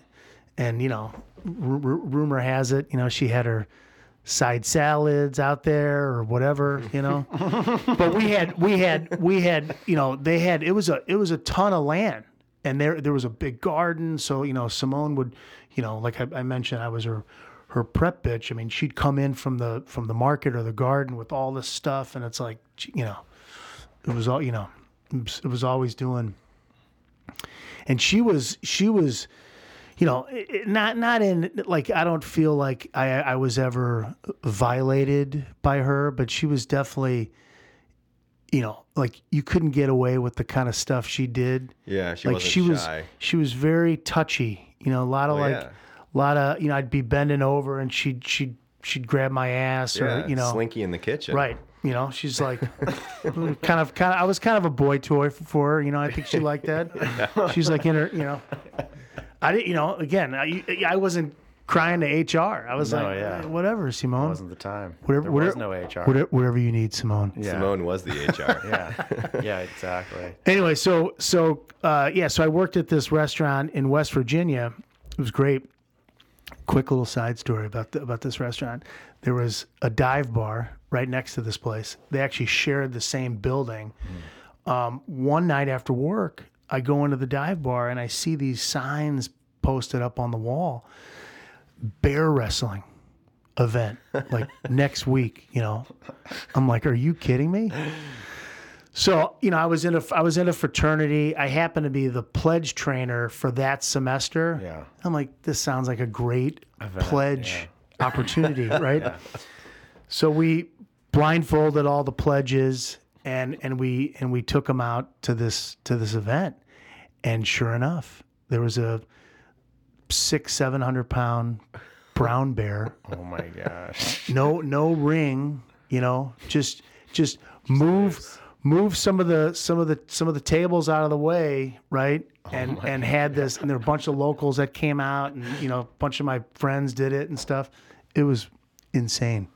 S3: And you know, rumor has it, you know, she had her side salads out there or whatever, you know. *laughs* but we had we had we had you know they had it was a it was a ton of land and there there was a big garden. So you know Simone would you know like I, I mentioned I was her her prep bitch. I mean she'd come in from the from the market or the garden with all this stuff and it's like you know it was all you know it was, it was always doing and she was she was you know it- not not in like i don't feel like i i was ever violated by her but she was definitely you know like you couldn't get away with the kind of stuff she did
S1: Yeah, she
S3: like she was she was very touchy you know a lot of
S1: Oh,
S3: like
S1: yeah.
S3: a lot of you know i'd be bending over and she'd she'd she'd grab my ass or
S1: Yeah,
S3: you know
S1: Slinky in the kitchen.
S3: Right. You know, she's like *laughs* kind of kind of I was kind of a boy toy for her, you know. I think she liked that. *laughs* She's like in her, you know. I didn't, you know, again, I I wasn't crying to HR. I was
S2: No,
S3: like,
S2: yeah.
S3: "Eh, whatever, Simone.
S2: wasn't the time.
S3: Whatever,
S2: there
S3: whatever,
S2: was no HR.
S3: Whatever, whatever you need, Simone.
S2: yeah.
S1: Simone was the HR. *laughs*
S2: Yeah. *laughs* yeah, exactly.
S3: Anyway, so so uh, yeah, so I worked at this restaurant in West Virginia. It was great. Quick little side story about the, about this restaurant. There was a dive bar right next to this place. They actually shared the same building. Um, one night after work, I go into the dive bar and I see these signs posted up on the wall: bear wrestling event like *laughs* next week. You know, I'm like, are you kidding me? So you know, I was in a I was in a fraternity. I happened to be the pledge trainer for that semester.
S2: Yeah.
S3: I'm like, this sounds like a great
S2: Event,
S3: pledge opportunity, right? *laughs* So we blindfolded all the pledges and and we and we took him out to this to this event, and sure enough, there was a six seven hundred pound brown bear.
S2: Oh my gosh.
S3: no no ring you know just just move move some of the some of the some of the tables out of the way right? Oh and and had this and there were a bunch of locals that came out and you know a bunch of my friends did it and stuff. It was insane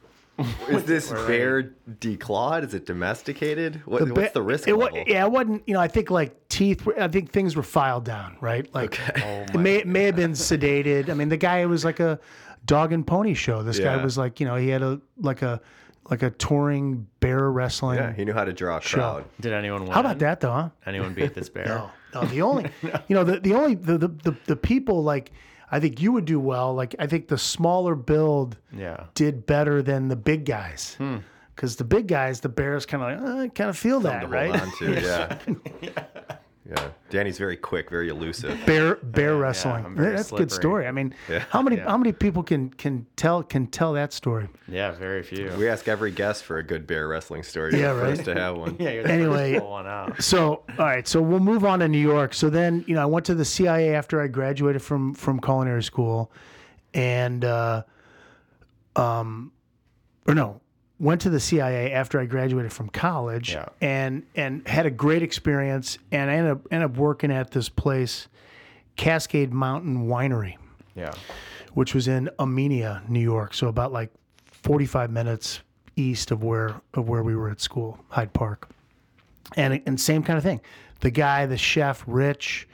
S1: Is this bear declawed? Is it domesticated? What,
S3: Ba-
S1: what's the risk
S3: it, wa-
S1: level?
S3: yeah it wasn't you know i think like teeth were, i think things were filed down right like it oh may it may have been sedated i mean the guy was like a dog and pony show this guy was like you know he had a like a like a touring bear wrestling
S1: Yeah, he knew how to draw a crowd.
S2: Did anyone win?
S3: How about that though, huh?
S2: Anyone beat this bear? *laughs*
S3: No, no. The only, you know, the the only the, the the the people like I think you would do well. Like I think the smaller build
S2: Yeah.
S3: did better than the big guys. Because the big guys, the Bears kind of like, uh, kind of feel that,
S1: To hold
S3: right?
S1: on to, *laughs* yeah. Yeah. Danny's very quick, very elusive.
S3: bear bear wrestling.
S2: I'm very
S3: That's a good story. I mean, how many how many people can can tell can tell that story?
S2: Yeah, very few.
S1: We ask every guest for a good bear wrestling story.
S3: Yeah,
S1: for us
S3: right.
S1: to have one. *laughs*
S2: yeah, you're the
S3: Anyway-
S2: first one out.
S3: So, all right. So we'll move on to New York. So then, you know, I went to the CIA after I graduated from from culinary school, and uh, um, or no, went to the CIA after I graduated from college,
S2: Yeah.
S3: and and had a great experience. And I ended up ended up working at this place, Cascade Mountain Winery,
S2: Yeah.
S3: which was in Amenia, New York. So about like forty five minutes east of where of where we were at school, Hyde Park and and same kind of thing. The guy, the chef, Rich,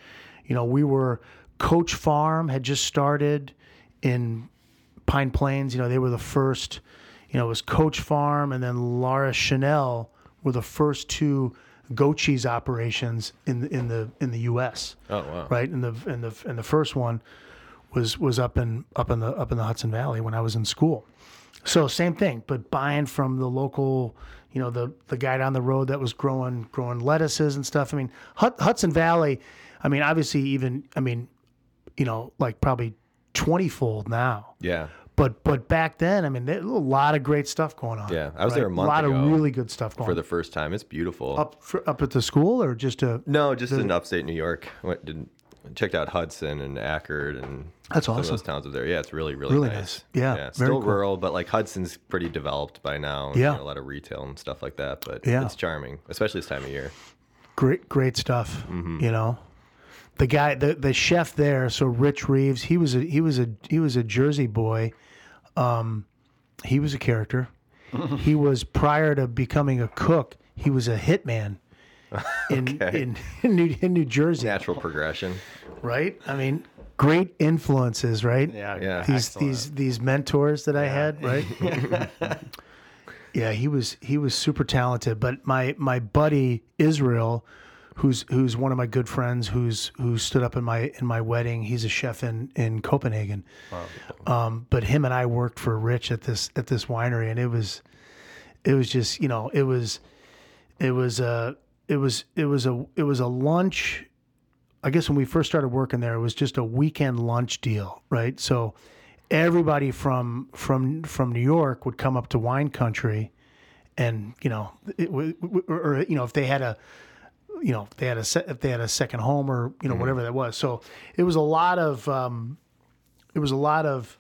S3: you know, we were Coach Farm had just started in Pine Plains. You know, they were the first. You know, it was Coach Farm and then Laura Chenel were the first two goat cheese operations in the in the in the U.S.
S1: Oh wow.
S3: Right, and the and the and the first one was was up in up in the up in the Hudson Valley when I was in school. So same thing, but buying from the local, you know, the the guy down the road that was growing growing lettuces and stuff. I mean, Hud- Hudson Valley. I mean, obviously, even I mean, you know, like probably twenty fold now.
S1: Yeah.
S3: But but back then, I mean, there, a lot of great stuff going on.
S1: Yeah. I was there a month
S3: A lot of really good stuff going on.
S1: For
S3: on.
S1: the first time, it's beautiful.
S3: up for, up at the school or just a.
S1: No, just in upstate New York. Went did checked out Hudson and Ackerd and
S3: That's awesome.
S1: those towns up there. Yeah, it's really really,
S3: Really
S1: nice.
S3: nice. Yeah,
S1: yeah. Still
S3: cool.
S1: rural, but like Hudson's pretty developed by now. and,
S3: Yeah.
S1: you know, a lot of retail and stuff like that. But
S3: Yeah.
S1: it's charming, especially this time of year.
S3: great great stuff
S1: Mm-hmm.
S3: you know the guy the, the chef there so rich reeves he was a he was a he was a jersey boy um he was a character *laughs* he was prior to becoming a cook he was a hitman *laughs* in
S1: Okay.
S3: in, in, New, in New Jersey
S1: Natural progression.
S3: right i mean great influences right
S2: Yeah.
S1: Yeah.
S3: these
S2: excellent.
S3: these these mentors that I had, right? *laughs* yeah, he was he was super talented. But my my buddy Israel, who's who's one of my good friends, who's who stood up in my in my wedding. He's a chef in in Copenhagen. Um, but him and I worked for Rich at this at this winery, and it was it was just you know it was it was a it was it was a it was a lunch I guess when we first started working there, it was just a weekend lunch deal, right? So everybody from from from New York would come up to wine country, and you know, it, w- w- or, or you know, if they had a, you know, if they had a se- if they had a second home or you know whatever that was. So it was a lot of um, it was a lot of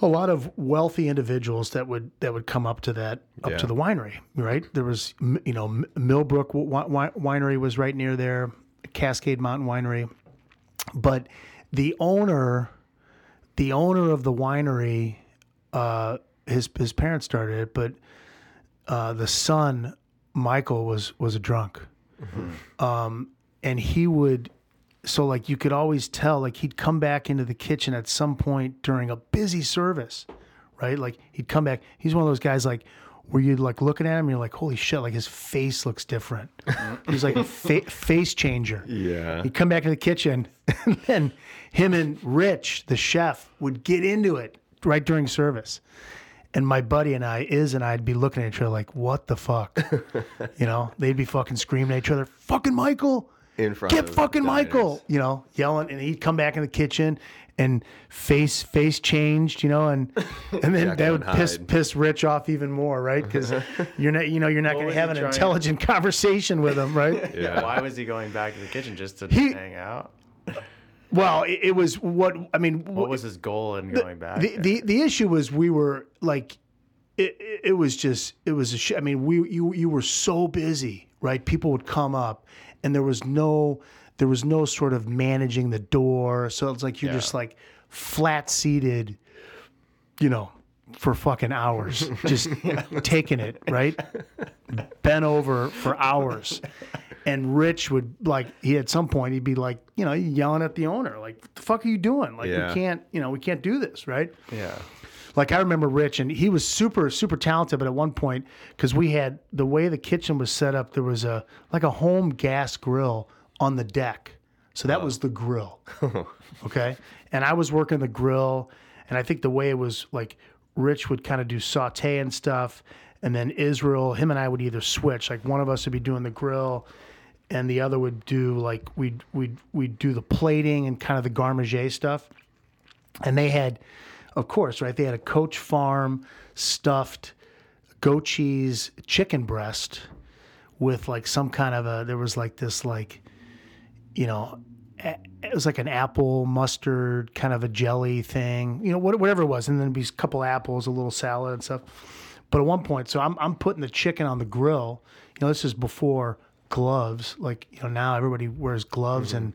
S3: a lot of wealthy individuals that would that would come up to that up
S1: Yeah.
S3: to the winery, right? There was you know Millbrook wi- wi- Winery was right near there, Cascade Mountain Winery, but the owner, the owner of the winery, uh, his his parents started it, but uh, the son Michael was was a drunk, um, and he would so like you could always tell like he'd come back into the kitchen at some point during a busy service right? Like he'd come back. He's one of those guys like where you'd like looking at him you're like holy shit like his face looks different. *laughs* He's like a fa- face changer.
S1: Yeah.
S3: he'd come back to the kitchen *laughs* and then him and rich the chef would get into it right during service and my buddy and I, Iz and I'd be looking at each other like, what the fuck? *laughs* you know, they'd be fucking screaming at each other, fucking Michael,
S1: In front
S3: get
S1: of
S3: fucking
S1: diners.
S3: Michael, you know, yelling, and he'd come back in the kitchen and face face changed, you know, and and then *laughs*
S1: Jekyll
S3: that would piss
S1: Hyde.
S3: piss Rich off even more, right? Because *laughs* you're not, you know, you're not going to have an
S2: trying-
S3: intelligent conversation with him, right?
S1: Yeah.
S2: Why was he going back to the kitchen just to
S3: He-
S2: hang out?
S3: Well, it, it was what I mean.
S2: What was his goal in going back?
S3: the, the the issue was we were like it, it, it was just it was a sh- I mean we you you were so busy right people would come up and there was no there was no sort of managing the door so it's like you're
S2: Yeah.
S3: just like flat seated you know for fucking hours just *laughs* taking it right bent over for hours and Rich would like he at some point he'd be like you know yelling at the owner like what the fuck are you doing like
S1: Yeah.
S3: we can't you know we can't do this right
S2: yeah.
S3: like I remember Rich, and he was super, super talented. But at one point, because we had the way the kitchen was set up, there was a like a home gas grill on the deck, so that was the grill. *laughs* okay, and I was working the grill, and I think the way it was like Rich would kind of do saute and stuff, and then Israel, him and I would either switch. Like one of us would be doing the grill, and the other would do like we'd we'd we'd do the plating and kind of the garde manger stuff. And they had, of course, right? They had a Coach Farm stuffed goat cheese chicken breast with like some kind of a. There was like this like, you know, it was like an apple mustard kind of a jelly thing, you know, whatever it was, and then a couple apples, a little salad and stuff. But at one point, so I'm I'm putting the chicken on the grill. You know, this is before gloves. Like you know, now everybody wears gloves in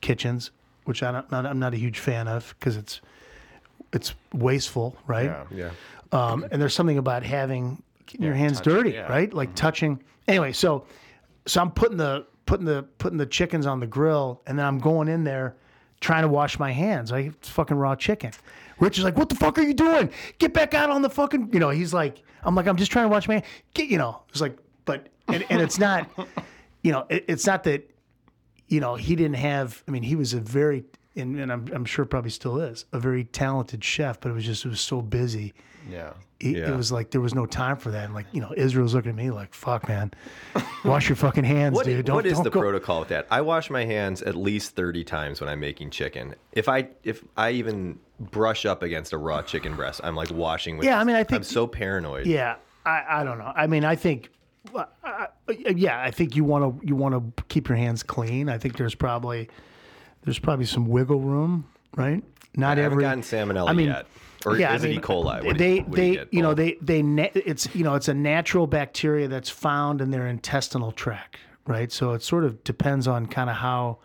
S3: kitchens, which I don't, not, I'm not a huge fan of because it's it's wasteful, right?
S2: Yeah.
S1: Yeah.
S3: Um, and there's something about having your hands
S2: touch it,
S3: dirty,
S2: yeah.
S3: right? Like touching. Anyway, so so I'm putting the putting the putting the chickens on the grill, and then I'm going in there trying to wash my hands. Like it's fucking raw chicken. Rich is like, "What the fuck are you doing? Get back out on the fucking." You know, he's like, "I'm like, I'm just trying to wash my hand." Get, you know, it's like, but and, and it's not, you know, it, it's not that, you know, he didn't have. I mean, he was a very, and, and I'm I'm sure probably still is a very talented chef, but it was just it was so busy
S2: Yeah.
S3: it,
S1: Yeah.
S3: it was like there was no time for that. And like you know, Israel's looking at me like, "Fuck, man, wash your fucking hands,
S1: What,
S3: dude." Don't,
S1: what is
S3: don't
S1: the
S3: go.
S1: protocol with that? I wash my hands at least 30 times when I'm making chicken. If I if I even brush up against a raw chicken breast, I'm like washing with
S3: Yeah, I mean, I think-
S1: I'm so paranoid.
S3: Yeah, I, I don't know. I mean, I think, uh, uh, yeah, I think you want to you want to keep your hands clean. I think there's probably there's probably some wiggle room, right? Not
S1: I
S3: every
S1: gotten salmonella
S3: I mean,
S1: yet. Or
S3: yeah,
S1: is
S3: I
S1: it E. coli? What
S3: they
S1: you-
S3: they
S1: you,
S3: you know they they it's you know it's a natural bacteria that's found in their intestinal tract, right? So it sort of depends on kind of how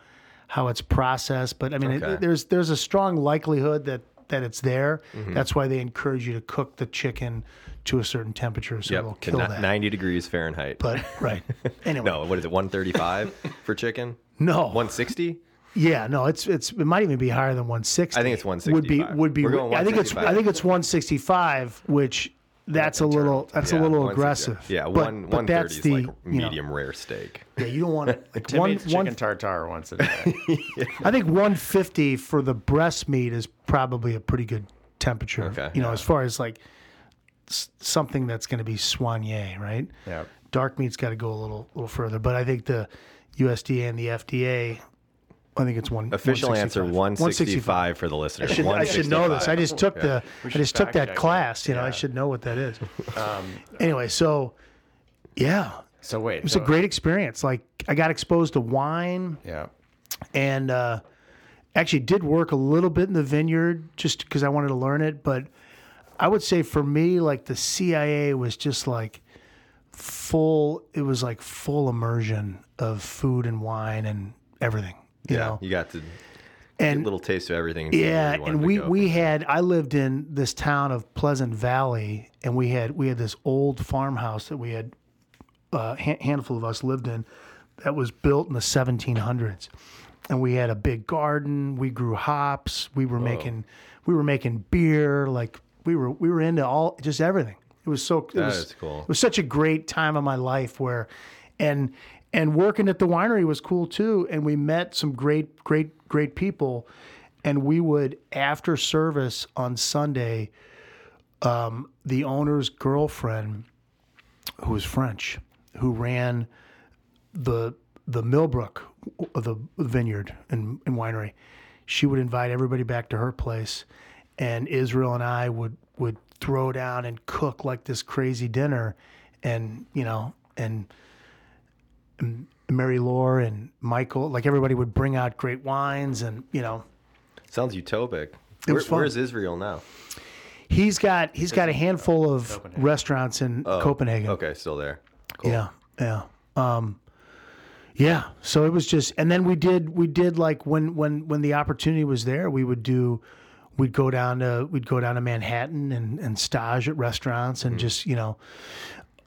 S3: how it's processed, but I mean it- there's there's a strong likelihood that that it's there.
S1: Mm-hmm.
S3: That's why they encourage you to cook the chicken to a certain temperature so it'll kill that.
S1: 90 degrees Fahrenheit.
S3: But right. *laughs* Anyway,
S1: no, what is it? 135 *laughs* for chicken?
S3: no,
S1: 160?
S3: yeah, no, it's it's it might even be higher than 160.
S1: I think it's 165.
S3: Would be would be.
S1: We're going
S3: I think it's I think it's 165, which that's a little that's
S1: Yeah,
S3: a little
S1: 160.
S3: aggressive.
S1: Yeah,
S3: but,
S1: one
S3: but
S1: 130
S3: that's
S1: is
S3: the
S1: like
S3: you know,
S1: medium rare steak. *laughs*
S3: yeah, you don't want it like
S2: Tim
S3: one
S2: eats chicken
S3: one.
S2: tartare once a day. *laughs*
S3: I think 150 for the breast meat is probably a pretty good temperature.
S1: Okay.
S3: You know, as far as like something that's going to be soigné, right?
S2: yeah.
S3: dark meat's got to go a little little further. But I think the USDA and the FDA, I think it's one
S1: Official answer
S3: 165.
S1: 165 for the listener.
S3: I should, I should know this. I just took the I just took that class. You know, I should know what that is. *laughs*
S2: Um,
S3: Anyway, so yeah,
S2: so wait.
S3: it was a great experience. Like I got exposed to wine
S2: Yeah.
S3: and uh, actually did work a little bit in the vineyard just because I wanted to learn it. But I would say for me, like the CIA was just like full. It was like full immersion of food and wine and everything. You
S1: yeah,
S3: know,
S1: you got to get
S3: and
S1: a little taste of everything. and see where
S3: yeah, and we we
S1: from
S3: had I lived in this town of Pleasant Valley, and we had we had this old farmhouse that we had a ha- handful of us lived in that was built in the 1700s, and we had a big garden. We grew hops. We were making we were making beer. Like we were we were into all just everything. It was so it
S1: That
S3: was
S1: is cool.
S3: it was such a great time of my life where and and working at the winery was cool too. And we met some great great great people. And we would after service on sunday um, the owner's girlfriend who was french who ran the the millbrook the vineyard and, and winery she would invite everybody back to her place. And israel and i would would throw down and cook like this crazy dinner. And you know and, and mary Laure and michael like everybody would bring out great wines and you know
S1: Sounds utopic.
S3: It
S1: Where,
S3: fun.
S1: where's Israel now?
S3: he's got he's got a handful of restaurants in copenhagen
S1: Okay, still there. Cool.
S3: Yeah, yeah, um, yeah. So it was just, and then we did we did like when when when the opportunity was there, we would do, we'd go down to we'd go down to Manhattan and and stage at restaurants and just you know.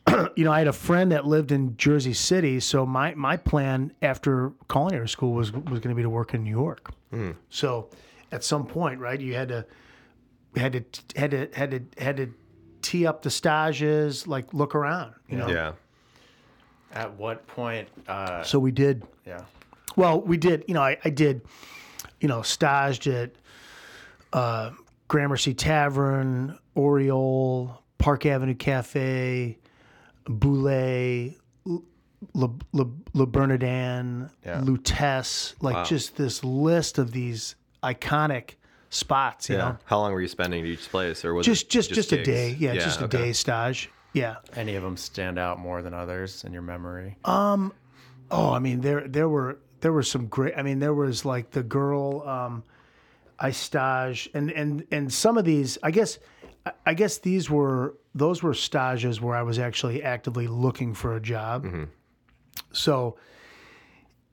S3: *clears throat* You know, I had a friend that lived in Jersey City, so my, my plan after culinary school was was going to be to work in New York. So, at some point, right, you had to had to had to had to had to tee up the stages, like look around, you know.
S1: Yeah.
S2: At what point? Uh,
S3: So we did.
S2: yeah.
S3: Well, we did. You know, I, I did. You know, staged at uh, Gramercy Tavern, Aureole, Park Avenue Cafe, Bouley, Le, Le, Le Bernardin,
S2: Yeah.
S3: Lutece, like
S1: Wow.
S3: just this list of these iconic spots. You
S1: Yeah.
S3: know,
S1: How long were you spending at each place, or was
S3: just
S1: it
S3: just just, a day. Yeah, just a
S1: okay.
S3: day stage. Yeah.
S2: Any of them stand out more than others in your memory?
S3: Oh, I mean, there there were there were some great. I mean, there was like the girl um, I stage, and and and some of these, I guess, I- guess these were those were stages where I was actually actively looking for a job. Mm-hmm. So,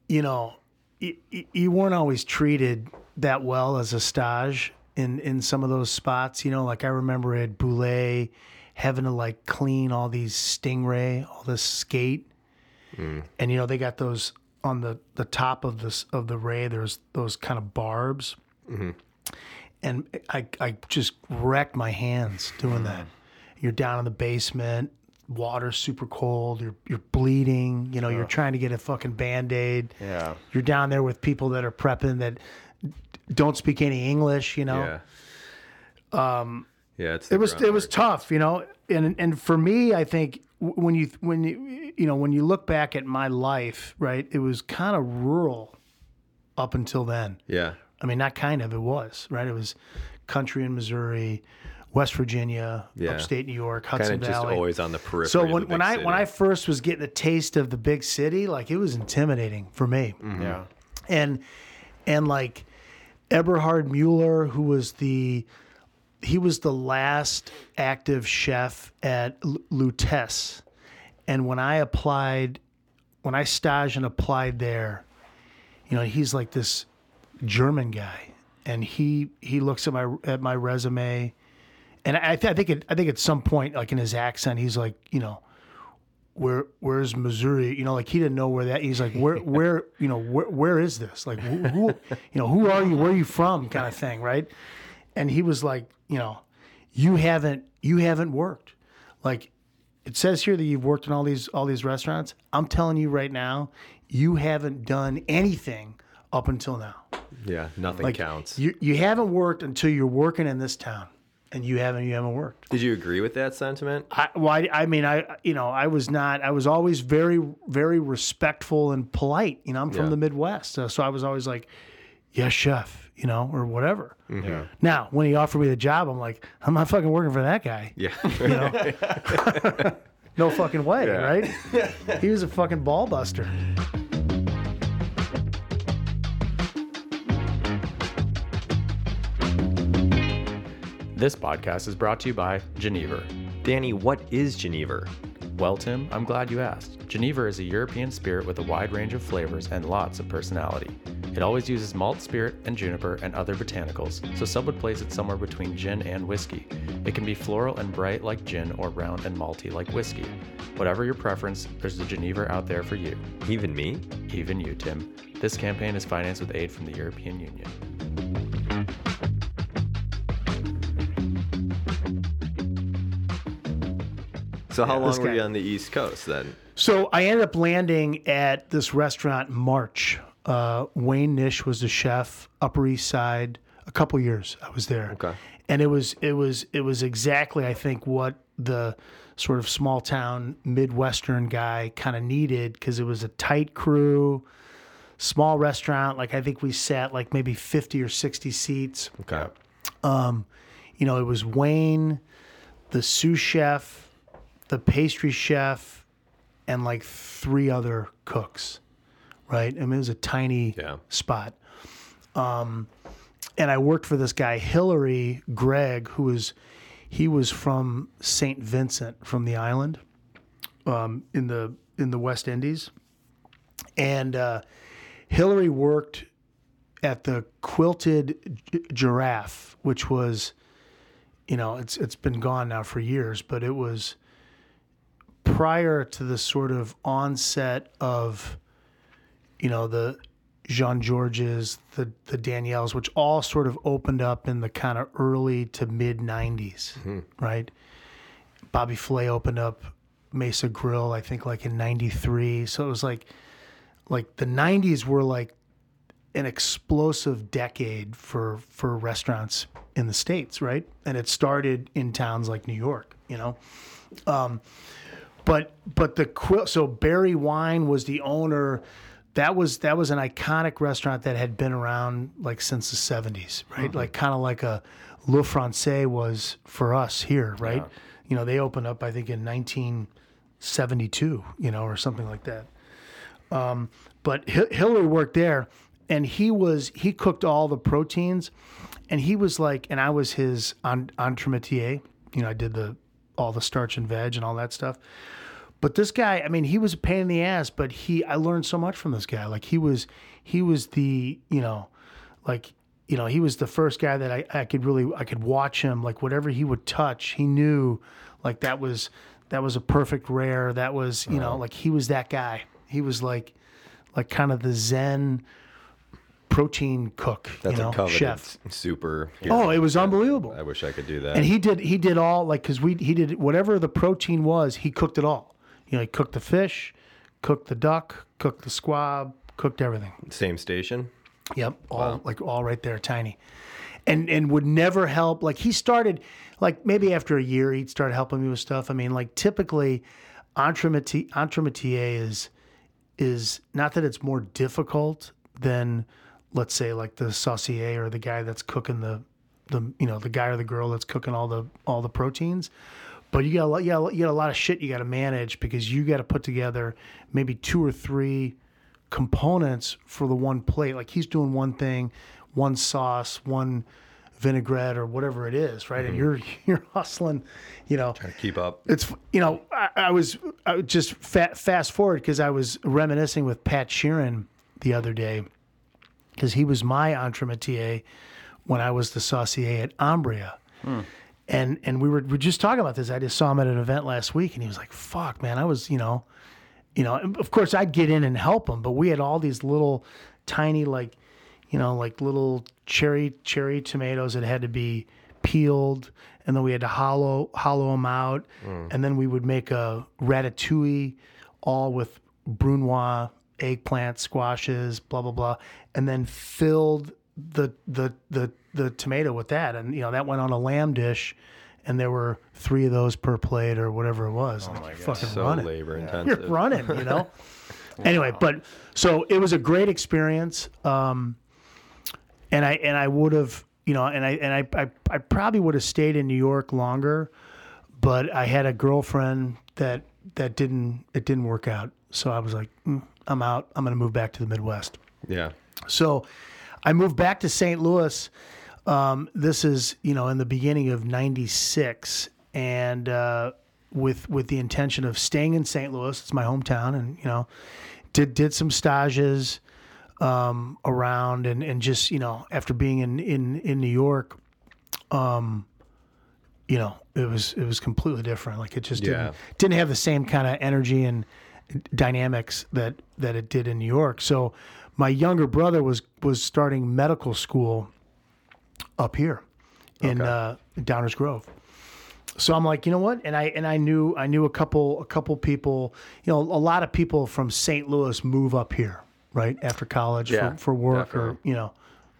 S3: you know, y- y- you weren't always treated that well as a stage in in some of those spots. You know, like I remember at Bouley having to like clean all these stingray, all this skate mm. and you know they got those on the the top of this of the ray there's those kind of barbs mm-hmm. And i i just wrecked my hands doing that you're down in the basement water's super cold you're you're bleeding you know you're trying to get a fucking band-aid
S2: Yeah.
S3: you're down there with people that are prepping that don't speak any english you know
S1: Yeah. Um. Yeah. It's
S3: it was it was tough, you know. And and for me, I think when you when you you know when you look back at my life, right, it was kind of rural up until then.
S1: Yeah.
S3: I mean, not kind of, it was right. It was country in Missouri, West Virginia,
S1: Yeah.
S3: upstate New York,
S1: Kind
S3: Hudson
S1: of just
S3: Valley.
S1: always on the periphery.
S3: so
S1: of
S3: when,
S1: the
S3: when I
S1: city.
S3: when I first was getting a taste of the big city, like it was intimidating for me mm-hmm.
S2: Yeah.
S3: and and like Eberhard Mueller, who was the he was the last active chef at L- Lutece, and when I applied, when I staged and applied there, you know, he's like this German guy, and he he looks at my at my resume, and I, th- I think it, I think at some point, like in his accent, he's like, you know, where where's Missouri? You know, like he didn't know where that. He's like, where where you know where where is this? Like who, who you know who are you? Where are you from? Kind of thing, right? And he was like, you know, you haven't you haven't worked. Like it says here that you've worked in all these all these restaurants. I'm telling you right now, you haven't done anything up until now.
S1: yeah, nothing
S3: Like
S1: counts.
S3: You you haven't worked until you're working in this town, and you haven't you haven't worked.
S1: Did you agree with that sentiment?
S3: I, well, I, I mean, I, you know, I was not, I was always very, very respectful and polite. You know, I'm from
S1: Yeah.
S3: the Midwest. So, so I was always like, yes, chef, you know, or whatever. Mm-hmm.
S2: Yeah.
S3: Now, when he offered me the job, I'm like, I'm not fucking working for that guy.
S1: Yeah.
S3: You know? *laughs* *laughs* no fucking way,
S1: Yeah.
S3: right? He was a fucking ball buster.
S2: This podcast is brought to you by Geneva.
S1: Danny, what is Geneva?
S2: Well, Tim, I'm glad you asked. Geneva is a European spirit with a wide range of flavors and lots of personality. It always uses malt spirit and juniper and other botanicals, so some would place it somewhere between gin and whiskey. It can be floral and bright like gin or round and malty like whiskey. Whatever your preference, there's a Geneva out there for you.
S1: Even me?
S2: Even you, Tim. This campaign is financed with aid from the European Union.
S1: So how
S3: this
S1: long were you on the East Coast then?
S3: So I ended up landing at this restaurant March. Uh, Wayne Nish was the chef, Upper East Side. A couple years I was there.
S1: Okay.
S3: And it was it was it was exactly I think what the sort of small town Midwestern guy kind of needed because it was a tight crew, small restaurant. Like I think we sat like maybe fifty or sixty seats.
S1: Okay.
S3: You know, it was Wayne, the sous chef, the pastry chef, and like three other cooks. Right? I mean, it was a tiny
S1: Yeah.
S3: spot. Um, and I worked for this guy Hillary Gregg, who was he was from Saint Vincent, from the island, um, in the in the West Indies, and uh, Hillary worked at the Quilted Gi- Giraffe, which was, you know, it's it's been gone now for years, but it was prior to the sort of onset of, you know, the Jean Georges, the the Daniels, which all sort of opened up in the kind of early to mid '90s, right? Bobby Flay opened up Mesa Grill, I think, like in '93. So it was like, like the '90s were like an explosive decade for for restaurants in the states, right? And it started in towns like New York, you know. Um, but but the quill. So Barry Wine was the owner. That was that was an iconic restaurant that had been around like since the seventies, right? Like kind of like a Le Francais was for us here, right? You know, they opened up I think in nineteen seventy two, you know, or something like that. Um, but Hi- Hillary worked there, and he was he cooked all the proteins, and he was like, and I was his en- entremetier. You know, I did the all the starch and veg and all that stuff. But this guy, I mean, he was a pain in the ass, but he I learned so much from this guy. Like he was he was the, you know, like you know, he was the first guy that I, I could really I could watch him like whatever he would touch, he knew like that was that was a perfect rare. That was, you know, like he was that guy. He was like like kind of the zen protein cook,
S1: That's
S3: you know,
S1: a
S3: chef.
S1: super.
S3: Oh, it was unbelievable.
S1: I wish I could do that.
S3: And he did he did all like because we he did whatever the protein was he cooked it all. You know he cooked the fish, cooked the duck, cooked the squab, cooked everything.
S1: Same station.
S3: Yep, all like all right there, tiny, and and would never help. Like he started, like maybe after a year he'd start helping me with stuff. I mean, like typically, entremetier, entremetier is is not that it's more difficult than let's say like the saucier or the guy that's cooking the the you know the guy or the girl that's cooking all the all the proteins. But you got a lot, you got, you got a lot of shit you got to manage because you got to put together maybe two or three components for the one plate. Like he's doing one thing one sauce one vinaigrette or whatever it is right? And mm-hmm. you're *laughs* you're hustling you know.
S1: Trying to Keep up.
S3: it's you know I, I was I just fa- fast forward because I was reminiscing with Pat Sheerin the other day because he was my entremetier when I was the saucier at Ambria. Hmm. And and we were, we were just talking about this. I just saw him at an event last week, and he was like, "Fuck, man, I was, you know, you know." Of course, I'd get in and help him, but we had all these little, tiny, like, you know, like little cherry cherry tomatoes that had to be peeled, and then we had to hollow hollow them out, hmm. and then we would make a ratatouille, all with brunoise, eggplant, squashes, blah blah blah, and then filled the the the the tomato with that, and you know that went on a lamb dish, and there were three of those per plate or whatever it was. Oh my fucking
S1: So
S3: run it.
S1: labor
S3: You're running, you know. *laughs* *laughs* Anyway, but so it was a great experience, um, and I and I would have, you know, and I and I I, I probably would have stayed in New York longer, but I had a girlfriend that that didn't it didn't work out, so I was like, mm, I'm out. I'm going to move back to the Midwest.
S1: Yeah.
S3: So I moved back to St. Louis. Um, this is, you know, in the beginning of 96 and uh, with with the intention of staying in St. Louis. It's my hometown and, you know, did did some stages um, around and, and just, you know, after being in, in, in New York, um, you know, it was it was completely different. Like it just
S1: Yeah.
S3: didn't didn't have the same kind of energy and dynamics that that it did in New York. So my younger brother was was starting medical school up here in uh, Downers Grove. So I'm like, you know what? And I and I knew I knew a couple a couple people. You know, a lot of people from St. Louis move up here, right after college
S1: Yeah,
S3: for, for work or you know,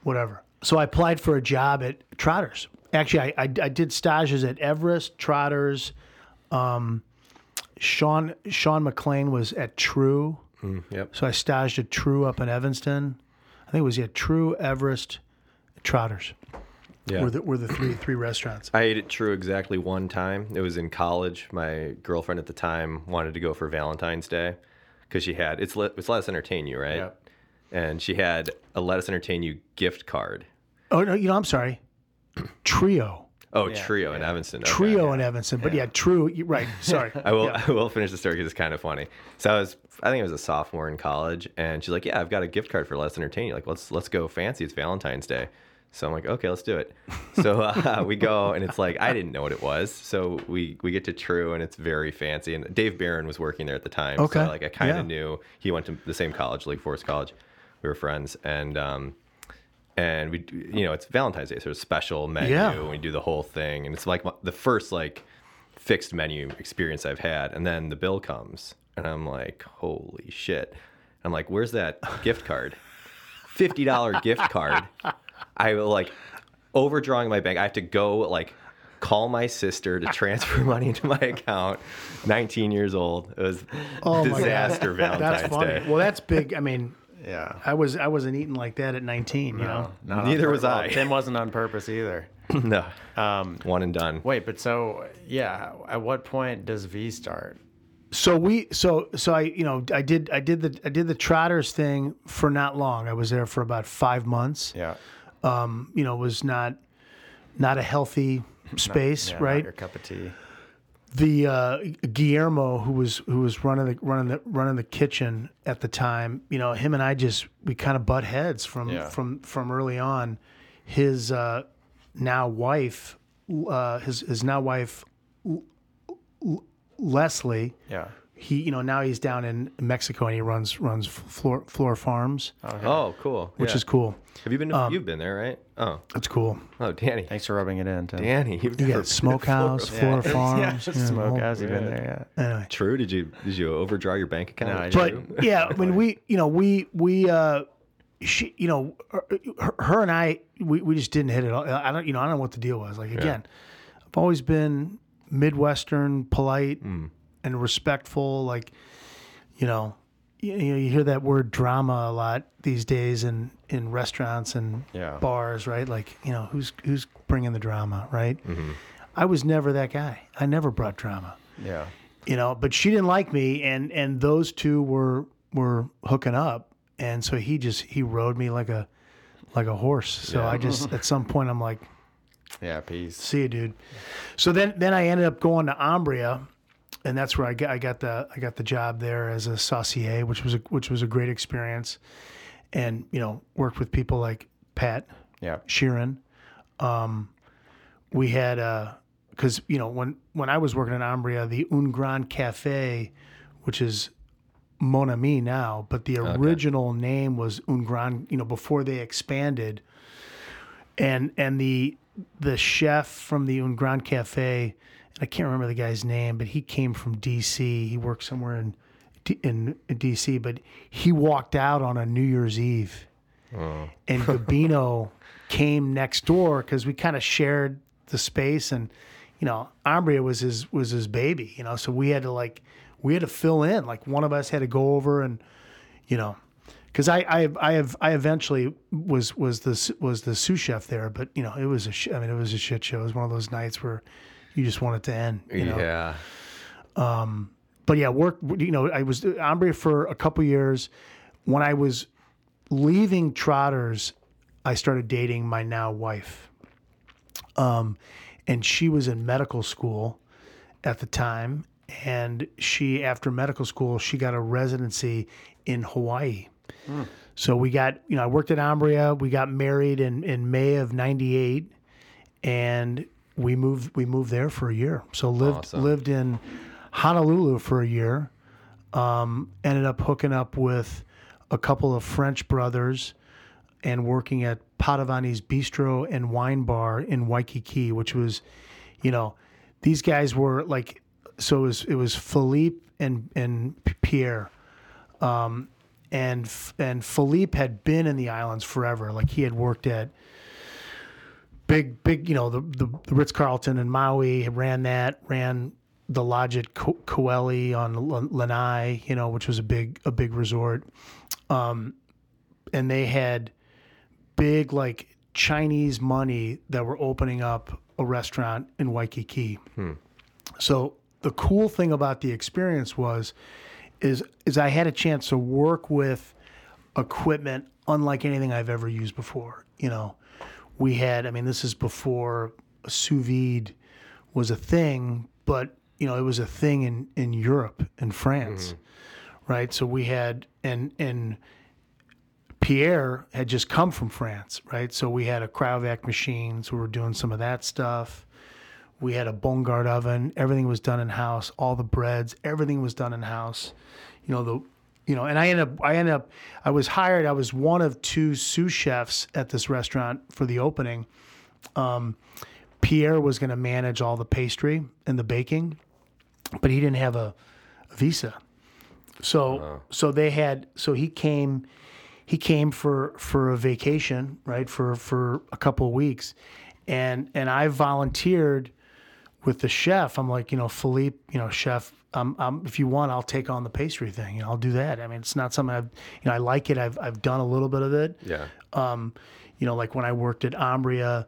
S3: whatever. So I applied for a job at Trotters. Actually, I I, I did stages at Everest, Trotters. Um, Sean Shawn McClain was at Tru.
S1: Mm, yep.
S3: So I staged at Tru up in Evanston. I think it was yeah, Tru, Everest, Trotters.
S1: Yeah.
S3: Were the were the three three restaurants.
S1: I ate at Tru exactly one time. It was in college. My girlfriend at the time wanted to go for Valentine's Day because she had it's let, it's Lettuce Entertain You, right?
S2: Yep.
S1: And she had a Lettuce Entertain You gift card.
S3: Oh no, you know I'm sorry. *clears throat* Trio.
S1: Oh, Trio in Evanston. okay.
S3: Trio in Evanston. But yeah, Tru. you- Right. Sorry. *laughs*
S1: I will. I will finish the story because it's kind of funny. So I was, I think I was a sophomore in college, and she's like, "Yeah, I've got a gift card for Let's Entertain You. Like, let's let's go fancy. It's Valentine's Day." So I'm like, "Okay, let's do it." *laughs* So uh, we go, and it's like I didn't know what it was. So we we get to Tru, and it's very fancy. And Dave Barron was working there at the time.
S3: Okay.
S1: So like I kind of
S3: Yeah.
S1: knew he went to the same college, Lake Forest College. We were friends, and um, and we you know it's valentine's day so it's a special menu
S3: Yeah.
S1: and we do the whole thing and it's like my- the first like fixed menu experience i've had and then the bill comes and i'm like holy shit i'm like where's that gift card $50 gift card i like overdrawing my bank i have to go like call my sister to transfer *laughs* money into my account. 19 years old. It was
S3: Oh
S1: disaster Valentine's
S3: That's funny.
S1: Day.
S3: Well, that's big. I mean,
S2: Yeah.
S3: I was I wasn't eating like that at 19. You know.
S2: Not
S1: Neither was I.
S2: Tim wasn't on purpose either. *laughs*
S1: no,
S2: Um,
S1: one and done.
S2: wait, but so yeah, at what point does Vie start?
S3: So we so so I you know I did I did the I did the Trotters thing for not long. I was there for about five months.
S2: Yeah.
S3: You know, it was not not a healthy space,
S2: Yeah, not
S3: right?
S2: your cup of tea.
S3: The uh, Guillermo who was who was running the running the running the kitchen at the time, you know, him and I just we kind of butt heads from
S2: Yeah.
S3: from from early on. His uh, now wife, uh, his his now wife L- L- Leslie,
S2: Yeah.
S3: he you know now he's down in Mexico and he runs runs Floor Floor Farms,
S1: Oh, cool.
S3: which
S1: Yeah.
S3: is cool.
S1: Have you been? To, you've been there, right? Oh,
S3: That's cool.
S1: oh, Danny.
S2: Thanks for rubbing it in, Tim.
S1: Danny, you've
S3: You
S1: never
S3: got
S1: been to
S3: Smokehouse,
S1: Florida.
S3: Floor Farms,
S2: Yeah,
S3: you know,
S2: smokehouse. You've been there, yeah.
S3: Anyway.
S1: True. Did you did you overdraw your bank account?
S2: No, I
S3: but yeah, *laughs* I mean, we, you know, we, we, uh, she, you know, her, her and I, we, we just didn't hit it. all. I don't, you know, I don't know what the deal was. Like again, I've always been Midwestern, polite, and respectful. Like, you know, you, know, you hear that word drama a lot these days in in restaurants and
S2: Yeah.
S3: bars, right? Like, you know, who's who's bringing the drama, right? Mm-hmm. I was never that guy. I never brought drama
S2: Yeah.
S3: you know but she didn't like me and and those two were were hooking up and so he just he rode me like a like a horse so i just at some point i'm like
S2: Yeah. Peace.
S3: see you dude so then then i ended up going to Ambria and that's where i got i got the i got the job there as a saucier which was a which was a great experience and you know worked with people like pat
S2: Yeah.
S3: Sheerin. Um, we had because you know when when I was working in Ambria, the Un Grand Cafe, which is Mon Ami now, but the original name was Un Grand. You know before they expanded, and and the the chef from the Un Grand Cafe, I can't remember the guy's name, but he came from D.C. He worked somewhere in D- in, in D.C. But he walked out on a New Year's Eve oh. and Gabino *laughs* came next door because we kind of shared the space and you know Ambria was his was his baby you know so we had to like we had to fill in like one of us had to go over and you know because I, I I have I eventually was was the was the sous chef there but you know it was a sh- I mean it was a shit show it was one of those nights where you just want it to end you know
S1: Yeah.
S3: but yeah, work. You know, I was Ambria for a couple years. When I was leaving Trotters, I started dating my now wife. Um, and she was in medical school at the time, and she, after medical school, she got a residency in Hawaii. So we got, you know, I worked at Ambria. We got married in in May of '98, and we moved we moved there for a year. So lived
S1: Awesome.
S3: lived in Honolulu for a year. Um, ended up hooking up with a couple of French brothers and working at Padovani's Bistro and Wine Bar in Waikiki, which was, you know, these guys were like, so it was it was Philippe and and Pierre, um, and and Philippe had been in the islands forever. Like he had worked at big big, you know, the the, the Ritz Carlton in Maui, ran that, ran the lodge at Koele on L- Lanai, you know, which was a big a big resort, um, and they had big like Chinese money that were opening up a restaurant in Waikiki. So the cool thing about the experience was is is I had a chance to work with equipment unlike anything I've ever used before. You know, we had I mean this is before sous vide was a thing, but you know, it was a thing in in Europe and France. Mm-hmm. Right? So we had and and Pierre had just come from France, right? So we had a cryovac machine, so we were doing some of that stuff. We had a Bongard oven. Everything was done in house. All the breads, everything was done in house. You know the, you know, and I ended up, I ended up, I was hired. I was one of two sous chefs at this restaurant for the opening. Um, Pierre was going to manage all the pastry and the baking, but he didn't have a, a visa. So, so they had, so he came, he came for for a vacation, right? For for a couple of weeks, and and I volunteered with the chef, I'm like, you know, Philippe, you know, chef, um, um, if you want, I'll take on the pastry thing. Know, I'll do that. I mean, it's not something I've, you know, I like it. I've, I've done a little bit of it.
S1: Yeah.
S3: Um, you know, like when I worked at Ambria,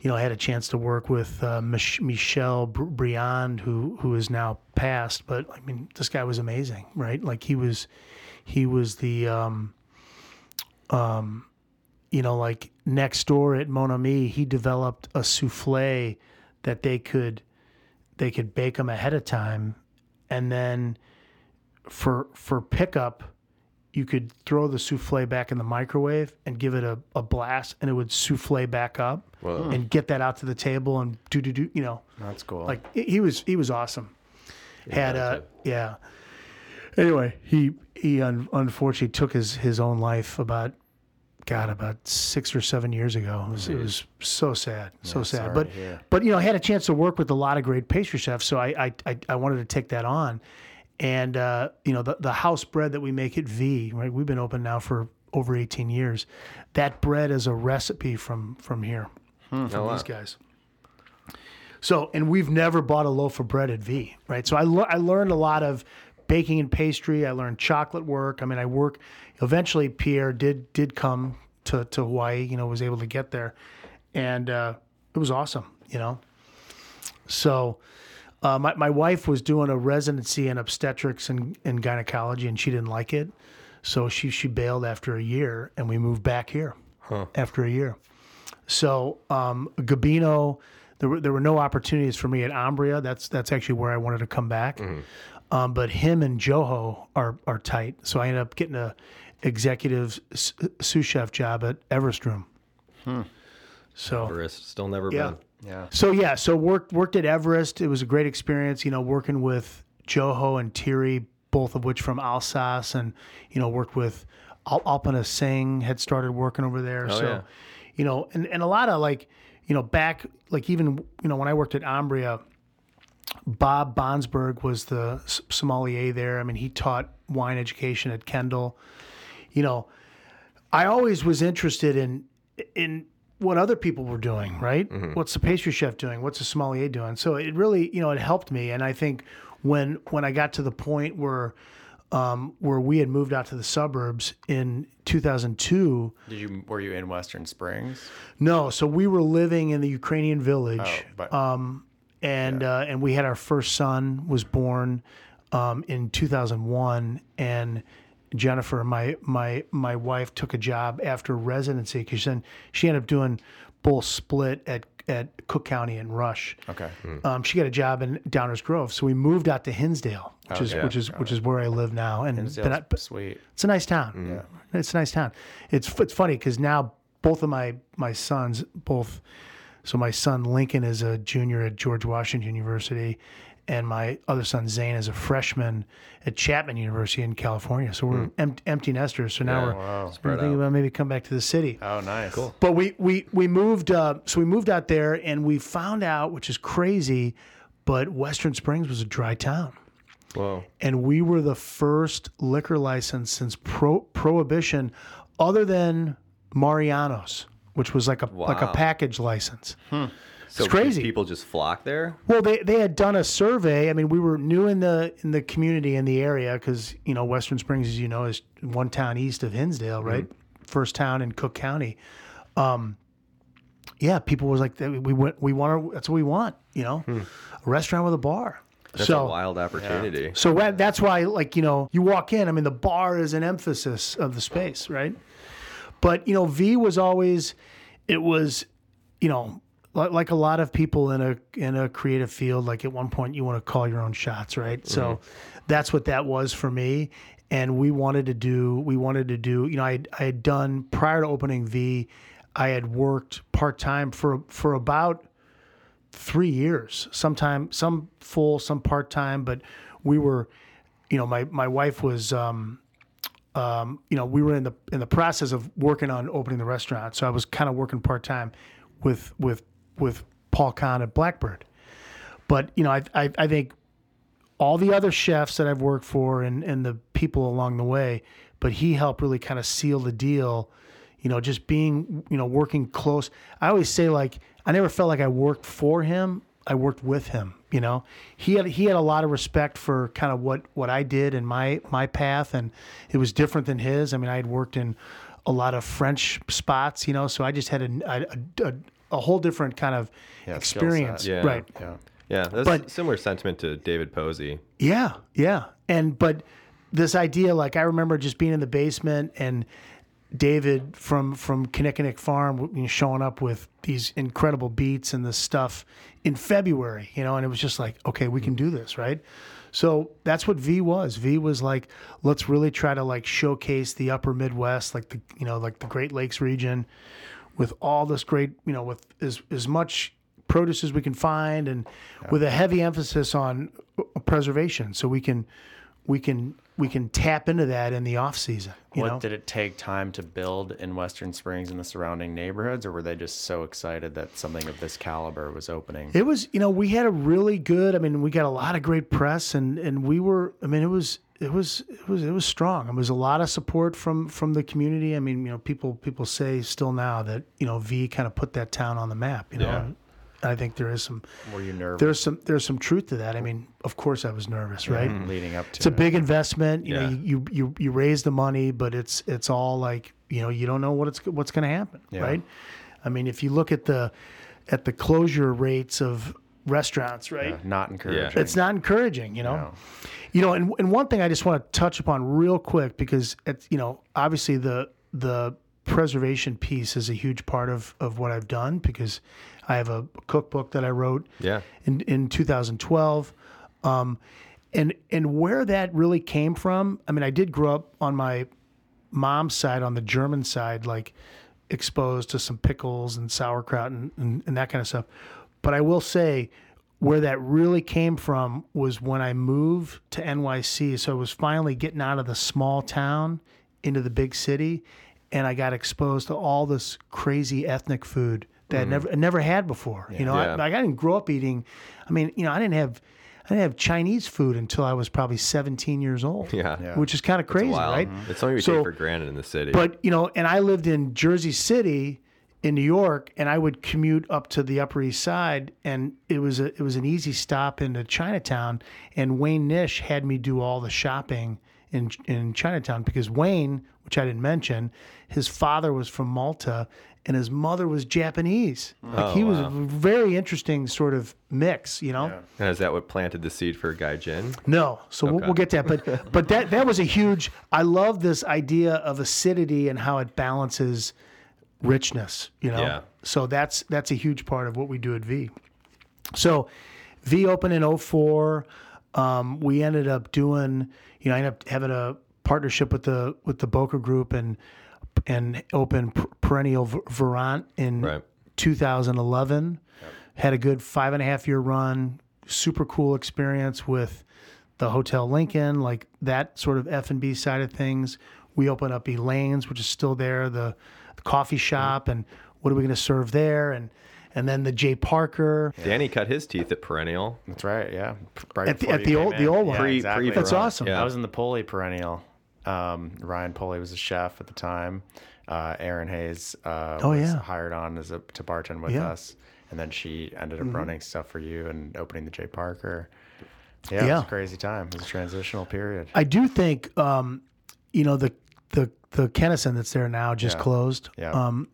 S3: you know, I had a chance to work with uh, Mich- Michel Briand, who who is now passed. But I mean, this guy was amazing, right? Like he was, he was the, um, um, you know, like next door at Mon Ami, he developed a souffle that they could, they could bake them ahead of time, and then for for pickup you could throw the souffle back in the microwave and give it a, a blast and it would souffle back up
S1: Whoa.
S3: and get that out to the table and do do do you know
S2: That's cool.
S3: like he- was he was awesome had
S1: gotcha.
S3: uh yeah anyway he he un- unfortunately took his his own life about god about six or seven years ago it was, it was so sad so sad
S2: sorry
S3: but but you know i had a chance to work with a lot of great pastry chefs so i i i, wanted to take that on and uh, you know the, the house bread that we make at Vie, right? We've been open now for over 18 years. That bread is a recipe from from here, from
S1: Oh,
S3: these guys. So, and we've never bought a loaf of bread at Vie, right? So I I learned a lot of baking and pastry. I learned chocolate work. I mean, I work. Eventually, Pierre did did come to to Hawaii. You know, was able to get there, and uh, it was awesome. You know, so uh, my, my wife was doing a residency in obstetrics and, and gynecology, and she didn't like it. So she, she bailed after a year, and we moved back here after a year. So um, Gabino, there were, there were no opportunities for me at Ambria. That's that's actually where I wanted to come back. Um, but him and Joho are are tight. So I ended up getting a executive s- sous chef job at Everest Room. Hmm. So
S1: Everest, still never
S3: Yeah.
S1: been.
S2: yeah.
S3: so yeah, so worked worked at Everest. It was a great experience. You know, working with Joho and Thierry, both of which from Alsace, and you know, worked with Al- Alpana Singh had started working over there. Oh, so,
S1: yeah.
S3: you know, and and a lot of like, you know, back like even you know when I worked at Ambria, Bob Bonsberg was the sommelier there. I mean, he taught wine education at Kendall. You know, I always was interested in in what other people were doing, right? What's the pastry chef doing? What's the sommelier doing? So it really, you know, it helped me. And I think when when I got to the point where um, where we had moved out to the suburbs in 2002,
S2: Did you were you in Western Springs?
S3: no, so we were living in the Ukrainian village
S2: Oh, but
S3: um, and uh, and we had our first son was born um, in 2001 and Jennifer my my my wife took a job after residency because then she ended up doing bull split at at Cook County and Rush.
S2: okay.
S3: Um, she got a job in Downers Grove, so we moved out to Hinsdale, which is
S2: yeah.
S3: which is which is where I live now, and
S2: Hinsdale's
S3: I-
S2: sweet.
S3: it's a nice town. Yeah, it's a nice town. It's it's funny because now both of my my sons, both, so my son Lincoln is a junior at George Washington University, and my other son Zane is a freshman at Chapman University in California. So we're em- empty nesters. So now
S1: Yeah,
S3: we're,
S2: wow.
S3: we're thinking
S1: out.
S3: about maybe come back to the city.
S2: Oh, nice. Cool.
S3: But we we we moved. Uh, so we moved out there, and we found out, which is crazy, but Western Springs was a dry town
S1: Whoa.
S3: and we were the first liquor license since pro- prohibition other than mariano's which was like a like a package license
S1: So did
S3: crazy.
S1: People just flock there.
S3: well they, they had done a survey i mean we were new in the in the community in the area because you know western springs as you know is one town east of hinsdale right first town in cook county um yeah people was like we went we want to that's what we want you know a restaurant with a bar
S1: That's
S3: so
S1: a wild opportunity.
S3: so wha- that's why, like you know, you walk in. I mean, the bar is an emphasis of the space, right? But you know, Vie was always, it was, you know, li- like a lot of people in a in a creative field. Like at one point, you want to call your own shots, right? So that's what that was for me. And we wanted to do, we wanted to do, you know, I I had done prior to opening Vie, I had worked part time for for about three years, sometime some full, some part time, but we were, you know, my my wife was, um, um, you know, we were in the in the process of working on opening the restaurant, so I was kind of working part time with with with Paul Kahan at Blackbird, but you know, I I, I think all the other chefs that I've worked for and and the people along the way, but he helped really kind of seal the deal. You know, just being you know working close. I always say like I never felt like I worked for him. I worked with him. You know, he had he had a lot of respect for kind of what what I did and my my path, and it was different than his. I mean, I had worked in a lot of French spots, you know, so I just had a a, a, a whole different kind of
S2: Yeah,
S3: experience.
S1: Yeah.
S3: right?
S2: Yeah.
S1: Yeah, that's
S3: But-
S1: similar sentiment to David Posey.
S3: Yeah, yeah. And but this idea, like I remember just being in the basement and David from from Kinnikinnick Farm you know, showing up with these incredible beets and this stuff in February, you know, and it was just like, okay, we can do this, right? So that's what Vie was. Vie was like, let's really try to like showcase the upper Midwest, like the you know, like the Great Lakes region with all this great, you know, with as as much produce as we can find and with a heavy emphasis on uh, preservation. So we can we can we can tap into that in the off season you
S2: what
S3: know?
S2: did it take time to build in Western Springs and the surrounding neighborhoods, or were they just so excited that something of this caliber was opening?
S3: it was you know we had a really good i mean we got a lot of great press and and we were i mean it was it was it was it was strong. It was a lot of support from from the community. I mean, you know, people people say still now that you know Vie kind of put that town on the map. You know,
S1: Yeah.
S3: and I think there is some
S2: Were you nervous
S3: there's some there's some truth to that. I mean, of course I was nervous, right? Mm-hmm.
S2: leading up to
S3: It's a
S2: it?
S3: big investment. You
S1: Yeah.
S3: know, you, you you you raise the money, but it's it's all like you know you don't know what it's what's going to happen,
S2: Yeah.
S3: right? I mean, if you look at the at the closure rates of restaurants, right?
S2: Yeah, not encouraging.
S3: It's not encouraging, you know.
S2: No.
S3: You know, and, and one thing I just want to touch upon real quick because it's you know obviously the the preservation piece is a huge part of of what I've done because I have a cookbook that I wrote
S1: Yeah.
S3: in in 2012. Um, and and where that really came from, I mean, I did grow up on my mom's side, on the German side, like exposed to some pickles and sauerkraut and, and, and that kind of stuff. But I will say, where that really came from was when I moved to NYC. So I was finally getting out of the small town into the big city, and I got exposed to all this crazy ethnic food that I mm-hmm. never I never had before. You know, I,
S1: Yeah.
S3: like I didn't grow up eating. I mean, you know, I didn't have I didn't have Chinese food until I was probably 17 years old.
S1: Yeah.
S2: Yeah.
S3: which is kind of crazy,
S1: Wild.
S3: right?
S1: It's something we
S3: So-
S1: take for granted in the city.
S3: But you know, and I lived in Jersey City in New York, and I would commute up to the Upper East Side, and it was a it was an easy stop into Chinatown. And Wayne Nish had me do all the shopping in in Chinatown because Wayne, which I didn't mention, his father was from Malta and his mother was Japanese. Like
S1: Oh,
S3: he was
S1: wow.
S3: a very interesting sort of mix, you know.
S1: and is that what planted the seed for Gaijin?
S3: No, so we'll, we'll get to that. But but that that was a huge. I love this idea of acidity and how it balances richness. You know.
S1: Yeah.
S3: So that's that's a huge part of what we do at Vie. So Vie opened in 04. Um, we ended up doing. You know, I ended up having a partnership with the with the Boka Group and and opened Perennial Virant in
S1: Right.
S3: 2011. Had a good five and a half year run. Super cool experience with the Hotel Lincoln, like that sort of F and B side of things. We opened up Elaine's, which is still there, the, the coffee shop, and what are we going to serve there? And and then the J Parker.
S1: Danny cut his teeth at Perennial.
S2: That's right. Yeah. Right
S3: At the- at the old-
S2: in.
S3: the old one.
S2: Yeah,
S1: Pre-
S2: exactly.
S3: That's awesome.
S1: Yeah.
S2: I was in the Poli perennial. Um, Ryan Poli was a chef at the time. Uh, Aaron Hayes uh,
S3: Oh,
S2: was
S3: yeah.
S2: hired on as a to bartend with
S3: Yeah. Mm-hmm.
S2: us, and then she ended up running stuff for you and opening the J Parker. Yeah, it was a crazy time. It was a transitional period.
S3: I do think, um, you know, the the the Kennison that's there now just
S2: Yeah.
S3: closed.
S2: Yeah.
S3: Um,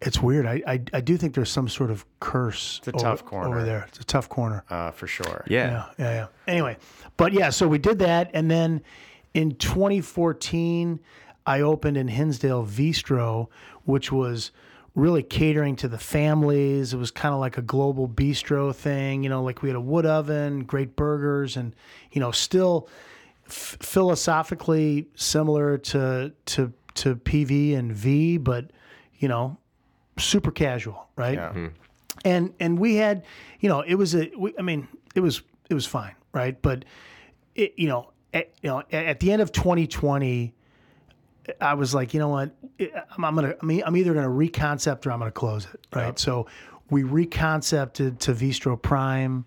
S3: it's weird. I, I I do think there's some sort of curse It's
S2: a
S3: over,
S2: tough corner.
S3: over there. It's a tough corner.
S2: Uh, for sure.
S1: Yeah.
S3: Yeah, yeah, yeah. Anyway, but yeah, so we did that, and then in 2014, I opened in Hinsdale Vistro, which was really catering to the families. It was kind of like a global bistro thing, you know, like we had a wood oven, great burgers, and you know, still f- philosophically similar to to to PV and Vie, but you know, super casual, right?
S2: Yeah. Mm-hmm.
S3: and and we had you know it was a we, i mean it was it was fine right? But it, you know at, you know at, the end of 2020 i was like you know what? I'm, I'm gonna I'm e- I'm either gonna reconcept or i'm gonna close it right? So we reconcepted to vistro prime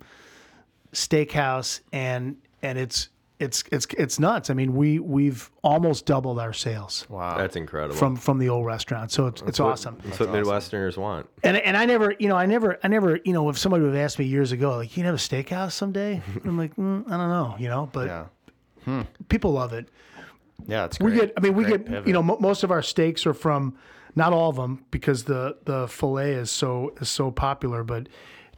S3: steakhouse and and it's it's it's it's nuts. I mean, we we've almost doubled our sales
S2: Wow.
S1: That's incredible.
S3: from from the old restaurant. So it's it's
S1: what-
S3: awesome.
S1: That's what Midwesterners want.
S3: And and I never, you know, I never, I never, you know, if somebody would have asked me years ago, like, you can have a steakhouse someday, *laughs* I'm like, mm, I don't know, you know, but
S2: yeah.
S3: people love it.
S2: Yeah, it's great.
S3: We get, I mean, we
S2: Great
S3: get,
S2: pivot.
S3: you know, mo most of our steaks are from, not all of them, because the the fillet is so is so popular. But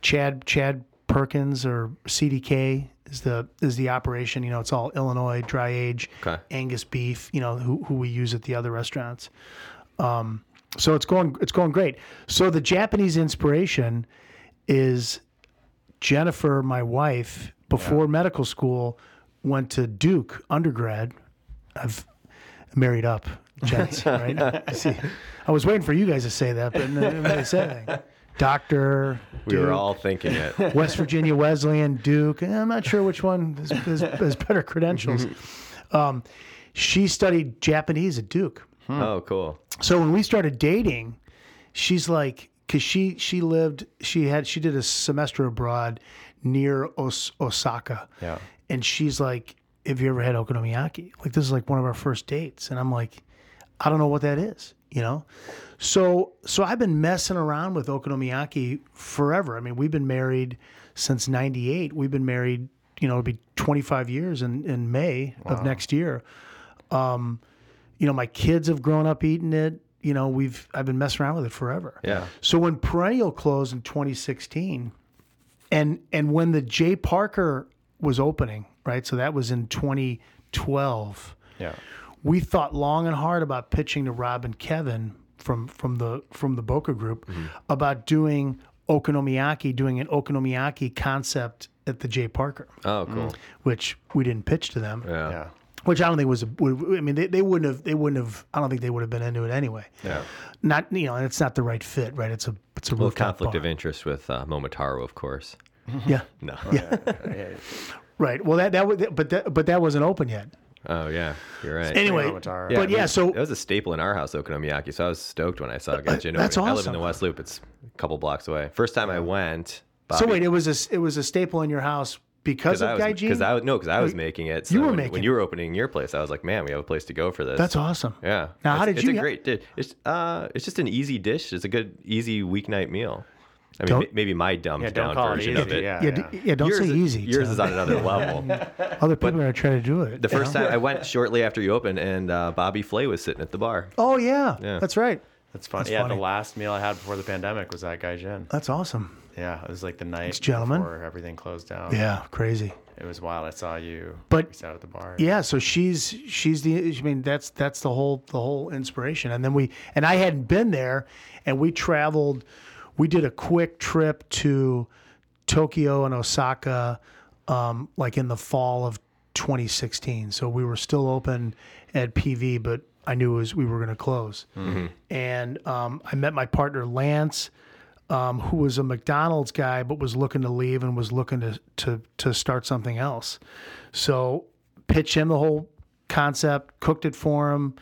S3: Chad Chad Perkins or CDK is the is the operation. You know, it's all Illinois dry age
S1: Okay.
S3: Angus beef. You know, who who we use at the other restaurants. Um, so it's going it's going great. So the Japanese inspiration is Jennifer, my wife, before medical school, went to Duke undergrad. I've married up, gents, *laughs* right? I see. I was waiting for you guys to say that, but nobody said anything. Doctor,
S1: We were all thinking it. *laughs*
S3: West Virginia Wesleyan, Duke. eh, I'm not sure which one has, has, better credentials. *laughs* Um, she studied Japanese at Duke.
S1: Oh, cool.
S3: So when we started dating, she's like, because she she lived, she had she did a semester abroad near Os- Osaka,
S2: Yeah.
S3: and she's like, "Have you ever had okonomiyaki?" Like this is like one of our first dates, and I'm like, I don't know what that is, you know. So so I've been messing around with okonomiyaki forever. I mean, we've been married since '98. We've been married, you know, it'll be 25 years in in May of next year. Um, you know, my kids have grown up eating it. You know, we've I've been messing around with it forever.
S1: Yeah.
S3: So when Perennial closed in 2016, and and when the J Parker was opening, right? So that was in 2012.
S2: Yeah.
S3: We thought long and hard about pitching to Rob and Kevin from from the from the Boka Group mm-hmm. about doing okonomiyaki, doing an okonomiyaki concept at the J Parker,
S1: Oh, cool. Mm-hmm.
S3: which we didn't pitch to them.
S1: Yeah.
S2: Yeah.
S3: Which I don't think was. A, would- I mean, they, they wouldn't have. They wouldn't have. I don't think they would have been into it anyway.
S1: Yeah.
S3: Not you know, and it's not the right fit, right? It's a it's a
S1: Well,
S3: rooftop
S1: conflict
S3: bar.
S1: of interest with uh, Momotaro, of course. Mm-hmm.
S3: Yeah,
S1: No. *laughs* *laughs*
S2: Yeah.
S3: right. Well, that that was, but that but that wasn't open yet.
S1: Oh, yeah. You're right.
S3: Anyway,
S2: Momotaro.
S3: but yeah,
S1: we-
S3: so
S1: it was a staple in our house, okonomiyaki. So I was stoked when I saw Gaijin.
S3: that's
S1: opening. I live in the West Loop. It's a couple blocks away. First time I went. Bobby,
S3: so wait, it was a it was a staple in your house because
S1: because I
S3: of
S1: was
S3: Gaijin.
S1: because I was no because I was making it. So
S3: You were
S1: when,
S3: making
S1: when you were opening your place, I was like, man, we have a place to go for this.
S3: That's awesome.
S1: yeah.
S3: Now, how
S1: It's-
S3: did
S1: it's
S3: you-
S1: a great dish. It's uh, it's just an easy dish. It's a good easy weeknight meal. I mean,
S3: Don't-
S1: maybe my dumbed
S2: Yeah,
S1: down
S2: call it
S1: version
S2: easy.
S1: of it.
S2: Yeah.
S3: Yeah, d- yeah. Don't
S1: yours,
S3: say
S1: is-
S3: easy.
S1: Yours
S3: Tim.
S1: is on another level. *laughs*
S3: Other people are trying to do it.
S1: The first
S3: know?
S1: time I went shortly after you opened, and uh, Bobby Flay was sitting at the bar.
S3: Oh yeah,
S1: Yeah.
S3: that's right.
S2: That's funny.
S3: That's
S2: yeah,
S3: funny.
S2: the last meal I had before the pandemic was at Gaijin.
S3: That's awesome.
S2: Yeah, it was like the night
S3: gentlemen.
S2: before everything closed down.
S3: Yeah, crazy.
S2: It was wild. I saw you.
S3: But-
S2: we sat at the bar.
S3: Yeah, so she's she's the I mean that's that's the whole the whole inspiration. And then we and I hadn't been there and we traveled we did a quick trip to Tokyo and Osaka um, like in the fall of 2016. So we were still open at PV but I knew it was we were going to close. And um, I met my partner Lance um, who was a McDonald's guy but was looking to leave and was looking to to to start something else. So pitched him the whole concept, cooked it for him,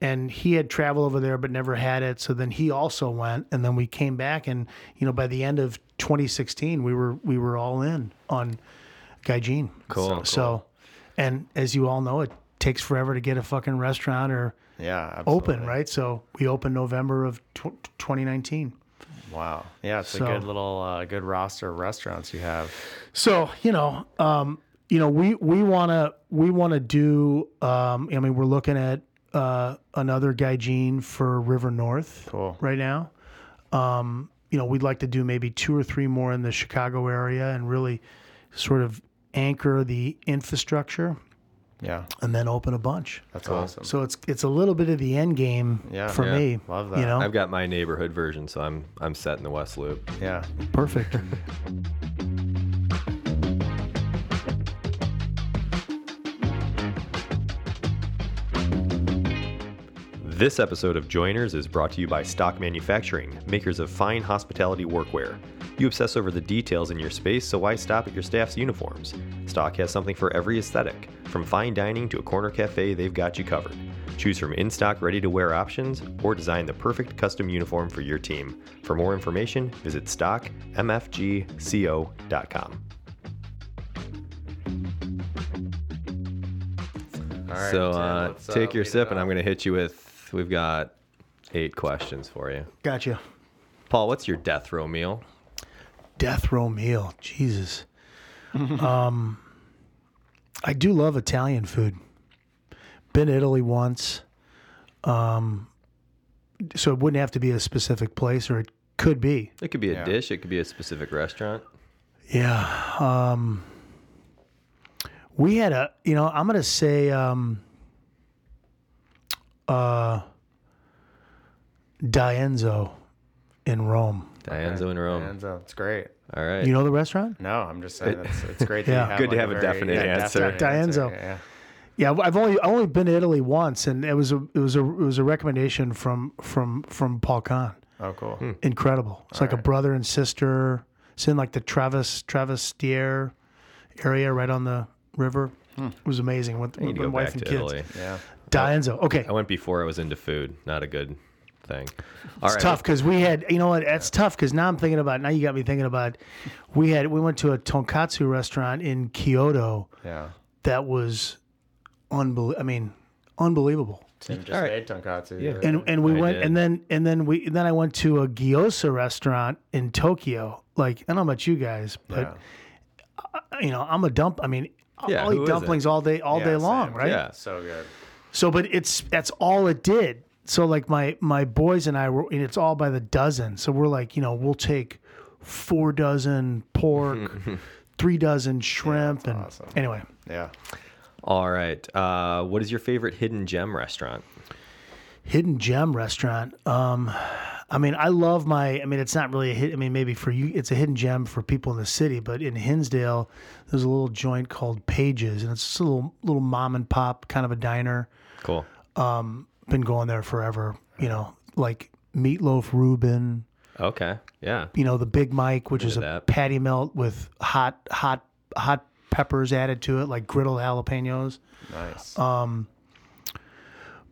S3: and he had traveled over there but never had it. So then he also went, and then we came back, and you know by the end of 2016, we were we were all in on Gaijin.
S1: Cool.
S3: So, and as you all know, it takes forever to get a fucking restaurant or
S2: Yeah. Absolutely.
S3: open, right? So we opened November of tw- 2019.
S2: Wow. Yeah, it's
S3: So-
S2: a good little, uh, good roster of restaurants you have.
S3: So you know, um, you know, we we want to we want to do. Um, I mean, we're looking at uh, another Gaijin for River North
S2: Cool.
S3: right now. Um, you know, we'd like to do maybe two or three more in the Chicago area and really sort of anchor the infrastructure
S2: Yeah,
S3: and then open a bunch.
S2: that's awesome.
S3: So it's it's a little bit of the end game
S2: Yeah.
S3: for
S1: Yeah.
S3: me.
S2: Love that.
S3: You know,
S1: I've got my neighborhood version, so I'm I'm set in the West Loop.
S2: yeah.
S3: perfect. *laughs*
S1: This episode of Joiners is brought to you by Stock Manufacturing, makers of fine hospitality workwear. You obsess over the details in your space, so why stop at your staff's uniforms? Stock has something for every aesthetic. From fine dining to a corner cafe, they've got you covered. Choose from in stock, ready to wear options or design the perfect custom uniform for your team. For more information, visit stockmfgco.com.
S2: right,
S1: so
S2: Tim,
S1: uh,
S2: uh,
S1: take your sip, and. I'm going to hit you with. We've got eight questions for you.
S3: Gotcha.
S1: Paul, what's your death row meal?
S3: Death row meal. Jesus. *laughs* um, I do love Italian food. Been to Italy once. Um, so it wouldn't have to be a specific place, or it could be.
S1: It could be a
S2: Yeah.
S1: dish. It could be a specific restaurant.
S3: Yeah. Um, we had a, you know, I'm gonna say, um, uh, Dienzo in Rome.
S1: Dianzo in Rome.
S2: And, uh, it's great.
S1: All right.
S3: You know the restaurant?
S2: No, I'm just saying it's, it's great. That
S3: Yeah.
S2: you have
S1: Good to
S2: like
S1: have a
S2: very-
S1: definite
S2: yeah,
S1: answer.
S2: definite answer,
S3: Dienzo.
S2: Yeah.
S3: Yeah, I've only I only been to Italy once, and it was a it was a it was a recommendation from from from Paul Kahan.
S2: Oh, cool.
S1: Hmm.
S3: Incredible. It's like a brother and sister. It's in like the Travis Travis Travestiere area, right on the river. It was amazing. With,
S1: need
S3: with
S1: to go
S3: my wife
S1: back
S3: and
S1: to
S3: kids.
S1: Italy.
S2: Yeah.
S3: Dienzo. Okay.
S1: I went before I was into food. Not a good thing. All
S3: It's
S1: right.
S3: tough because we had, you know what? It's tough because now I'm thinking about. Now you got me thinking about. We had we went to a tonkatsu restaurant in Kyoto
S2: Yeah.
S3: that was unbelievable. I mean, unbelievable.
S2: Tim just
S1: All right.
S2: made tonkatsu.
S1: Yeah.
S3: And
S2: day.
S3: and we
S1: I
S3: went
S1: did.
S3: and then and then we then I went to a gyoza restaurant in Tokyo. Like I don't know about you guys, but
S2: yeah.
S3: you know I'm a dump. I mean,
S1: Yeah,
S3: I'll eat dumplings all day all
S2: Yeah,
S3: day
S2: same.
S3: long, right?
S1: Yeah.
S2: So good.
S3: So, but it's that's all it did. So, like my my boys and I were, and it's all by the dozen. So we're like, you know, we'll take four dozen pork, *laughs* three dozen shrimp, and
S2: awesome.
S3: anyway,
S2: Yeah.
S1: All right. Uh, what is your favorite hidden gem restaurant?
S3: hidden gem restaurant. Um, I mean, I love my. I mean, it's not really a hit. I mean, maybe for you, it's a hidden gem for people in the city. But in Hinsdale, there's a little joint called Pages, and it's just a little little mom and pop kind of a diner.
S1: Cool.
S3: Been going there forever. You know, like Meatloaf Reuben.
S1: Okay. Yeah.
S3: you know the Big Mike, which is a
S1: that.
S3: patty melt with hot, hot, hot peppers added to it, like griddled jalapenos.
S2: Nice.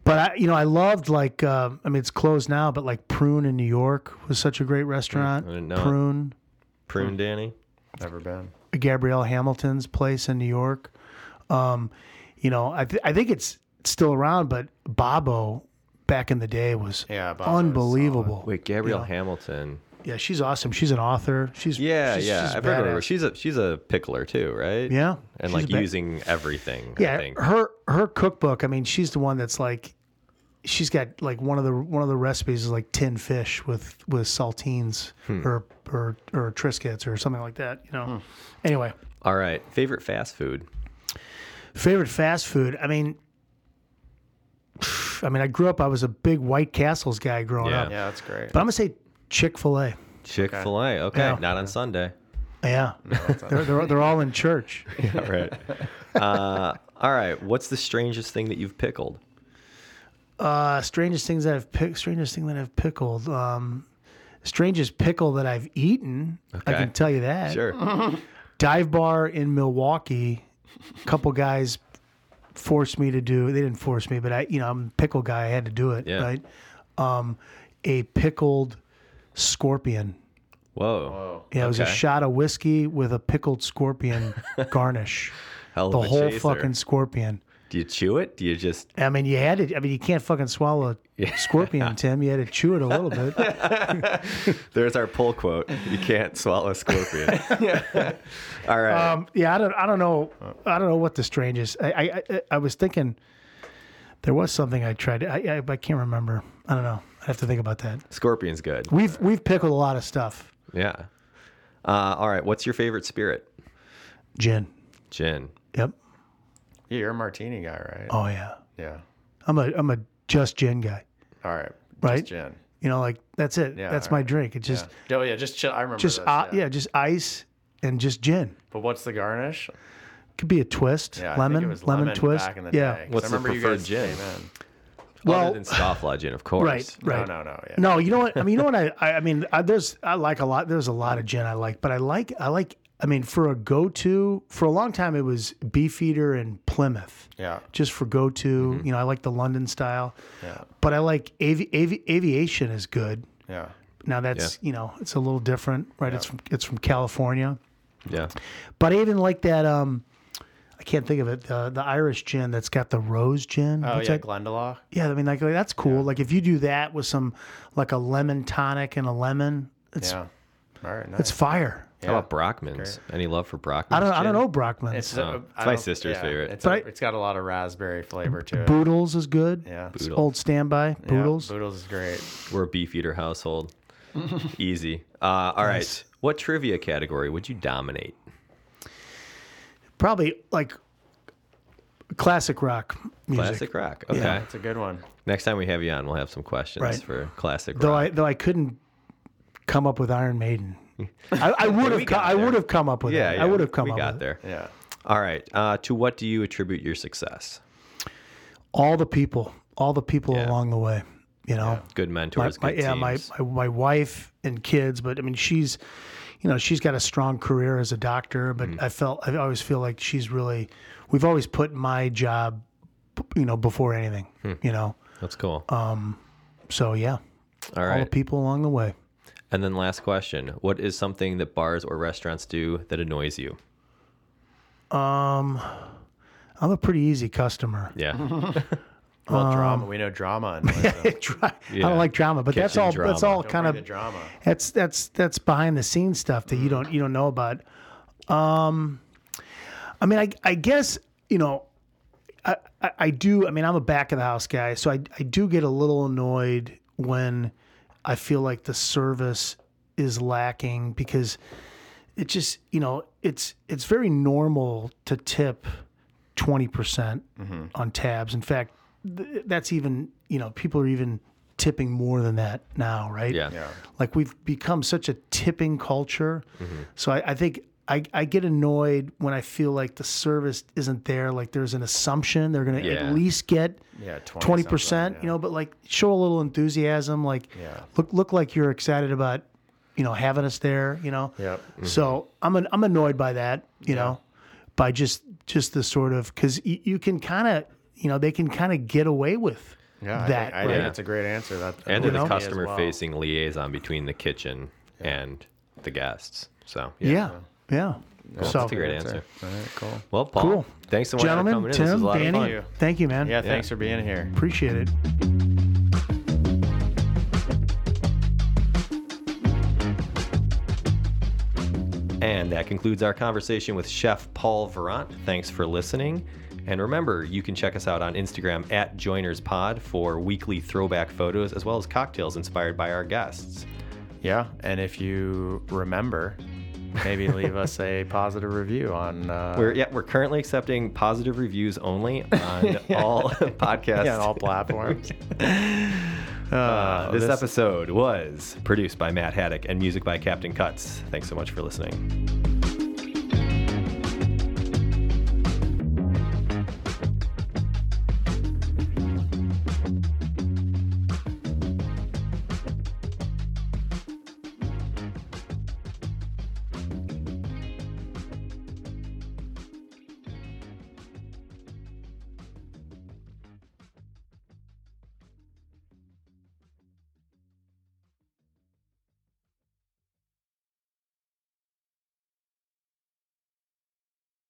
S3: But I, you know, I loved like, uh, I mean, it's closed now, but like Prune in New York was such a great restaurant.
S1: I didn't know it.
S3: Prune,
S1: Prune Danny.
S2: Never been.
S3: Gabrielle Hamilton's place in New York. Um, you know, I th- I think it's still around, but Bobo back in the day was
S2: Yeah, Bobo
S3: unbelievable.
S1: Wait, Gabrielle
S3: Yeah.
S1: Hamilton.
S3: Yeah, she's awesome. She's an author. She's
S1: Yeah,
S3: she's,
S1: yeah.
S3: she's
S1: I've heard of her. She's a she's a pickler too, right?
S3: Yeah,
S1: And
S3: she's
S1: like
S3: ba-
S1: using everything. I
S3: yeah
S1: think.
S3: her her cookbook i mean she's the one that's like she's got like one of the one of the recipes is like tin fish with with saltines
S1: Hmm.
S3: or or or triscuits or something like that you know anyway
S1: All right. Favorite fast food.
S3: favorite fast food i mean i mean i grew up i was a big white castles guy growing
S1: Yeah.
S3: up
S2: Yeah, that's great.
S3: but i'm gonna say chick-fil-a
S1: Chick Fil A. Okay.
S3: Yeah.
S1: Not on Sunday.
S3: yeah *laughs* they're, they're, they're all in church *laughs*
S1: All right. Uh, all right. What's the strangest thing that you've pickled?
S3: Uh, strangest things that I've picked. Strangest thing that I've pickled. Um, strangest pickle that I've eaten. I can tell you that.
S1: Sure. *laughs*
S3: Dive bar in Milwaukee. A couple guys forced me to do. They didn't force me, but I, you know, I'm a pickle guy. I had to do it.
S1: Yeah.
S3: Right. Um, a pickled scorpion.
S1: Whoa.
S2: Whoa.
S3: Yeah, it was a shot of whiskey with a pickled scorpion *laughs* garnish.
S1: Hell
S3: The
S1: of a
S3: whole
S1: chaser.
S3: fucking scorpion.
S1: Do you chew it? Do you just?
S3: I mean, you had to. I mean, you can't fucking swallow a scorpion, Tim. You had to chew it a little bit. *laughs*
S1: There's our pull quote. You can't swallow a scorpion. Yeah. *laughs* All right.
S3: Um, yeah, I don't, I don't know, I don't know what the strangest. I, I, I, I was thinking there was something I tried. I, I, I can't remember. I don't know. I have to think about that.
S1: Scorpion's good.
S3: We've, we've pickled a lot of stuff.
S1: Yeah. Uh, all right. What's your favorite spirit?
S3: Gin.
S1: Gin.
S3: Yep.
S2: Yeah, you're a martini guy, right?
S3: Oh yeah.
S2: Yeah.
S3: I'm a, I'm a just gin guy.
S2: All right.
S3: Right?
S2: Just gin.
S3: You know, like that's it.
S2: Yeah,
S3: that's my
S2: right.
S3: drink. It's just,
S2: yeah. Oh yeah, just chill. I remember
S3: just,
S2: this,
S3: uh, yeah. just ice and just gin.
S2: But what's the garnish?
S3: Could be a twist,
S2: Yeah, I
S3: lemon,
S2: think it was
S3: lemon, twist.
S2: back in the
S3: yeah.
S2: day. 'Cause
S1: What's
S2: I
S1: the
S2: remember you
S1: preferred
S2: guys
S1: gin?
S2: came in.
S3: Well,
S1: Other than Scofflaw gin, of course.
S3: right, right.
S2: No, no, no. Yeah.
S3: No, you know what? I mean, you know what? I, I, I mean, I, there's, I like a lot. There's a lot of gin I like, but I like, I like. I mean, for a go-to, for a long time, it was Beefeater and Plymouth,
S2: Yeah.
S3: just for go-to. You know, I like the London style,
S2: Yeah.
S3: but I like avi- avi- aviation is good.
S2: Yeah.
S3: Now that's you know, it's a little different, right? It's from it's from California,
S1: Yeah.
S3: but I even like that. Um, I can't think of it. The the Irish gin that's got the rose gin.
S2: Oh yeah,
S3: that?
S2: Glendalough.
S3: Yeah, I mean, like, like, that's cool. Like if you do that with some like a lemon tonic and a lemon, it's
S2: Yeah. All right. Nice.
S3: it's fire.
S1: How about Brockman's? Any love for Brockman's?
S3: I don't I don't
S1: gin?
S3: know Brockman's.
S2: It's,
S1: Oh,
S2: uh,
S1: it's my sister's
S2: yeah,
S1: favorite.
S2: It's,
S3: But
S2: a,
S3: I-
S2: it's got a lot of raspberry flavor to it.
S3: Boodles is good.
S2: Yeah.
S3: It's
S1: Boodle.
S3: Old standby.
S2: Yeah,
S3: Boodles.
S2: Boodles is great.
S1: We're a beef eater household. *laughs* Easy. Uh, all right.
S3: Nice.
S1: What trivia category would you dominate?
S3: Probably like classic rock music.
S1: Classic rock. Okay.
S3: Yeah.
S2: It's a good one.
S1: Next time we have you on, we'll have some questions
S3: Right.
S1: for classic
S3: Though
S1: rock.
S3: I though I couldn't come up with Iron Maiden. *laughs* I, I would have co- I would have come up with
S1: yeah,
S3: it.
S1: yeah,
S3: I would have come
S1: we
S3: up
S1: got
S3: with
S1: there.
S2: Yeah.
S1: All right. Uh, to what do you attribute your success?
S3: All the people, all the people
S1: Yeah.
S3: along the way. You know,
S1: Good
S3: my,
S1: mentors,
S3: my
S1: good
S3: yeah, my,
S1: teams.
S3: my my wife and kids. But I mean, she's, you know, she's got a strong career as a doctor. But
S1: Mm.
S3: I felt I always feel like she's really. We've always put my job, you know, before anything.
S1: Hmm.
S3: You know,
S1: That's cool.
S3: so yeah,
S1: All
S3: all the people along the way.
S1: And then last question. What is something that bars or restaurants do that annoys you?
S3: Um I'm a pretty easy customer.
S1: Yeah. *laughs*
S2: Well,
S3: Um,
S2: drama. We know drama. annoys *laughs* them.
S3: Dra- I don't like drama, but that's all.
S1: drama.
S3: That's all
S2: Don't
S3: kind of
S2: drama.
S3: that's that's that's behind the scenes stuff that you don't you don't know about. Um, I mean, I I guess you know, I, I I do. I mean, I'm a back of the house guy, so I I do get a little annoyed when I feel like the service is lacking because it just you know it's it's very normal to tip twenty percent on tabs. In fact, th- that's even you know people are even tipping more than that now, right?
S1: Yeah.
S2: Yeah.
S3: like we've become such a tipping culture.
S1: Mm-hmm.
S3: So I, I think I, I get annoyed when I feel like the service isn't there. Like there's an assumption they're going to
S1: Yeah.
S3: at least get
S2: Yeah.
S3: 20
S2: something,
S3: percent,
S2: yeah.
S3: you know, but like show a little enthusiasm. Like
S2: Yeah.
S3: look, look like you're excited about, you know, having us there, you know?
S2: Yep. Mm-hmm.
S3: So I'm, an, I'm annoyed by that, you know, by just, just the sort of, cause y- you can kind of, you know, they can kind of get away with
S2: Yeah. I
S3: that.
S2: think, I
S3: right?
S2: think
S1: Yeah.
S2: it's a great answer. That
S1: and they're the
S2: would be as
S1: customer
S2: well.
S1: facing liaison between the kitchen and the guests. So,
S3: yeah. Yeah. So
S1: That's a great
S2: Answer.
S1: answer.
S2: All right. Cool.
S1: Well, Paul,
S3: Cool.
S1: thanks so much for
S3: gentlemen,
S1: coming in. This was
S3: Tim,
S1: a lot of
S3: Danny,
S1: fun.
S3: thank you, man.
S2: Yeah. Thanks for being here.
S3: Appreciate it.
S1: And that concludes our conversation with Chef Paul Virant. Thanks for listening. And remember, you can check us out on Instagram at JoinersPod for weekly throwback photos as well as cocktails inspired by our guests.
S2: Yeah. And if you remember, maybe leave us a positive review on. Uh,
S1: We're yeah, we're currently accepting positive reviews only *laughs* on all *laughs* podcasts.
S2: yeah, on all platforms. *laughs*
S1: Uh, this, episode was produced by Matt Haddock and music by Captain Cuts. Thanks so much for listening.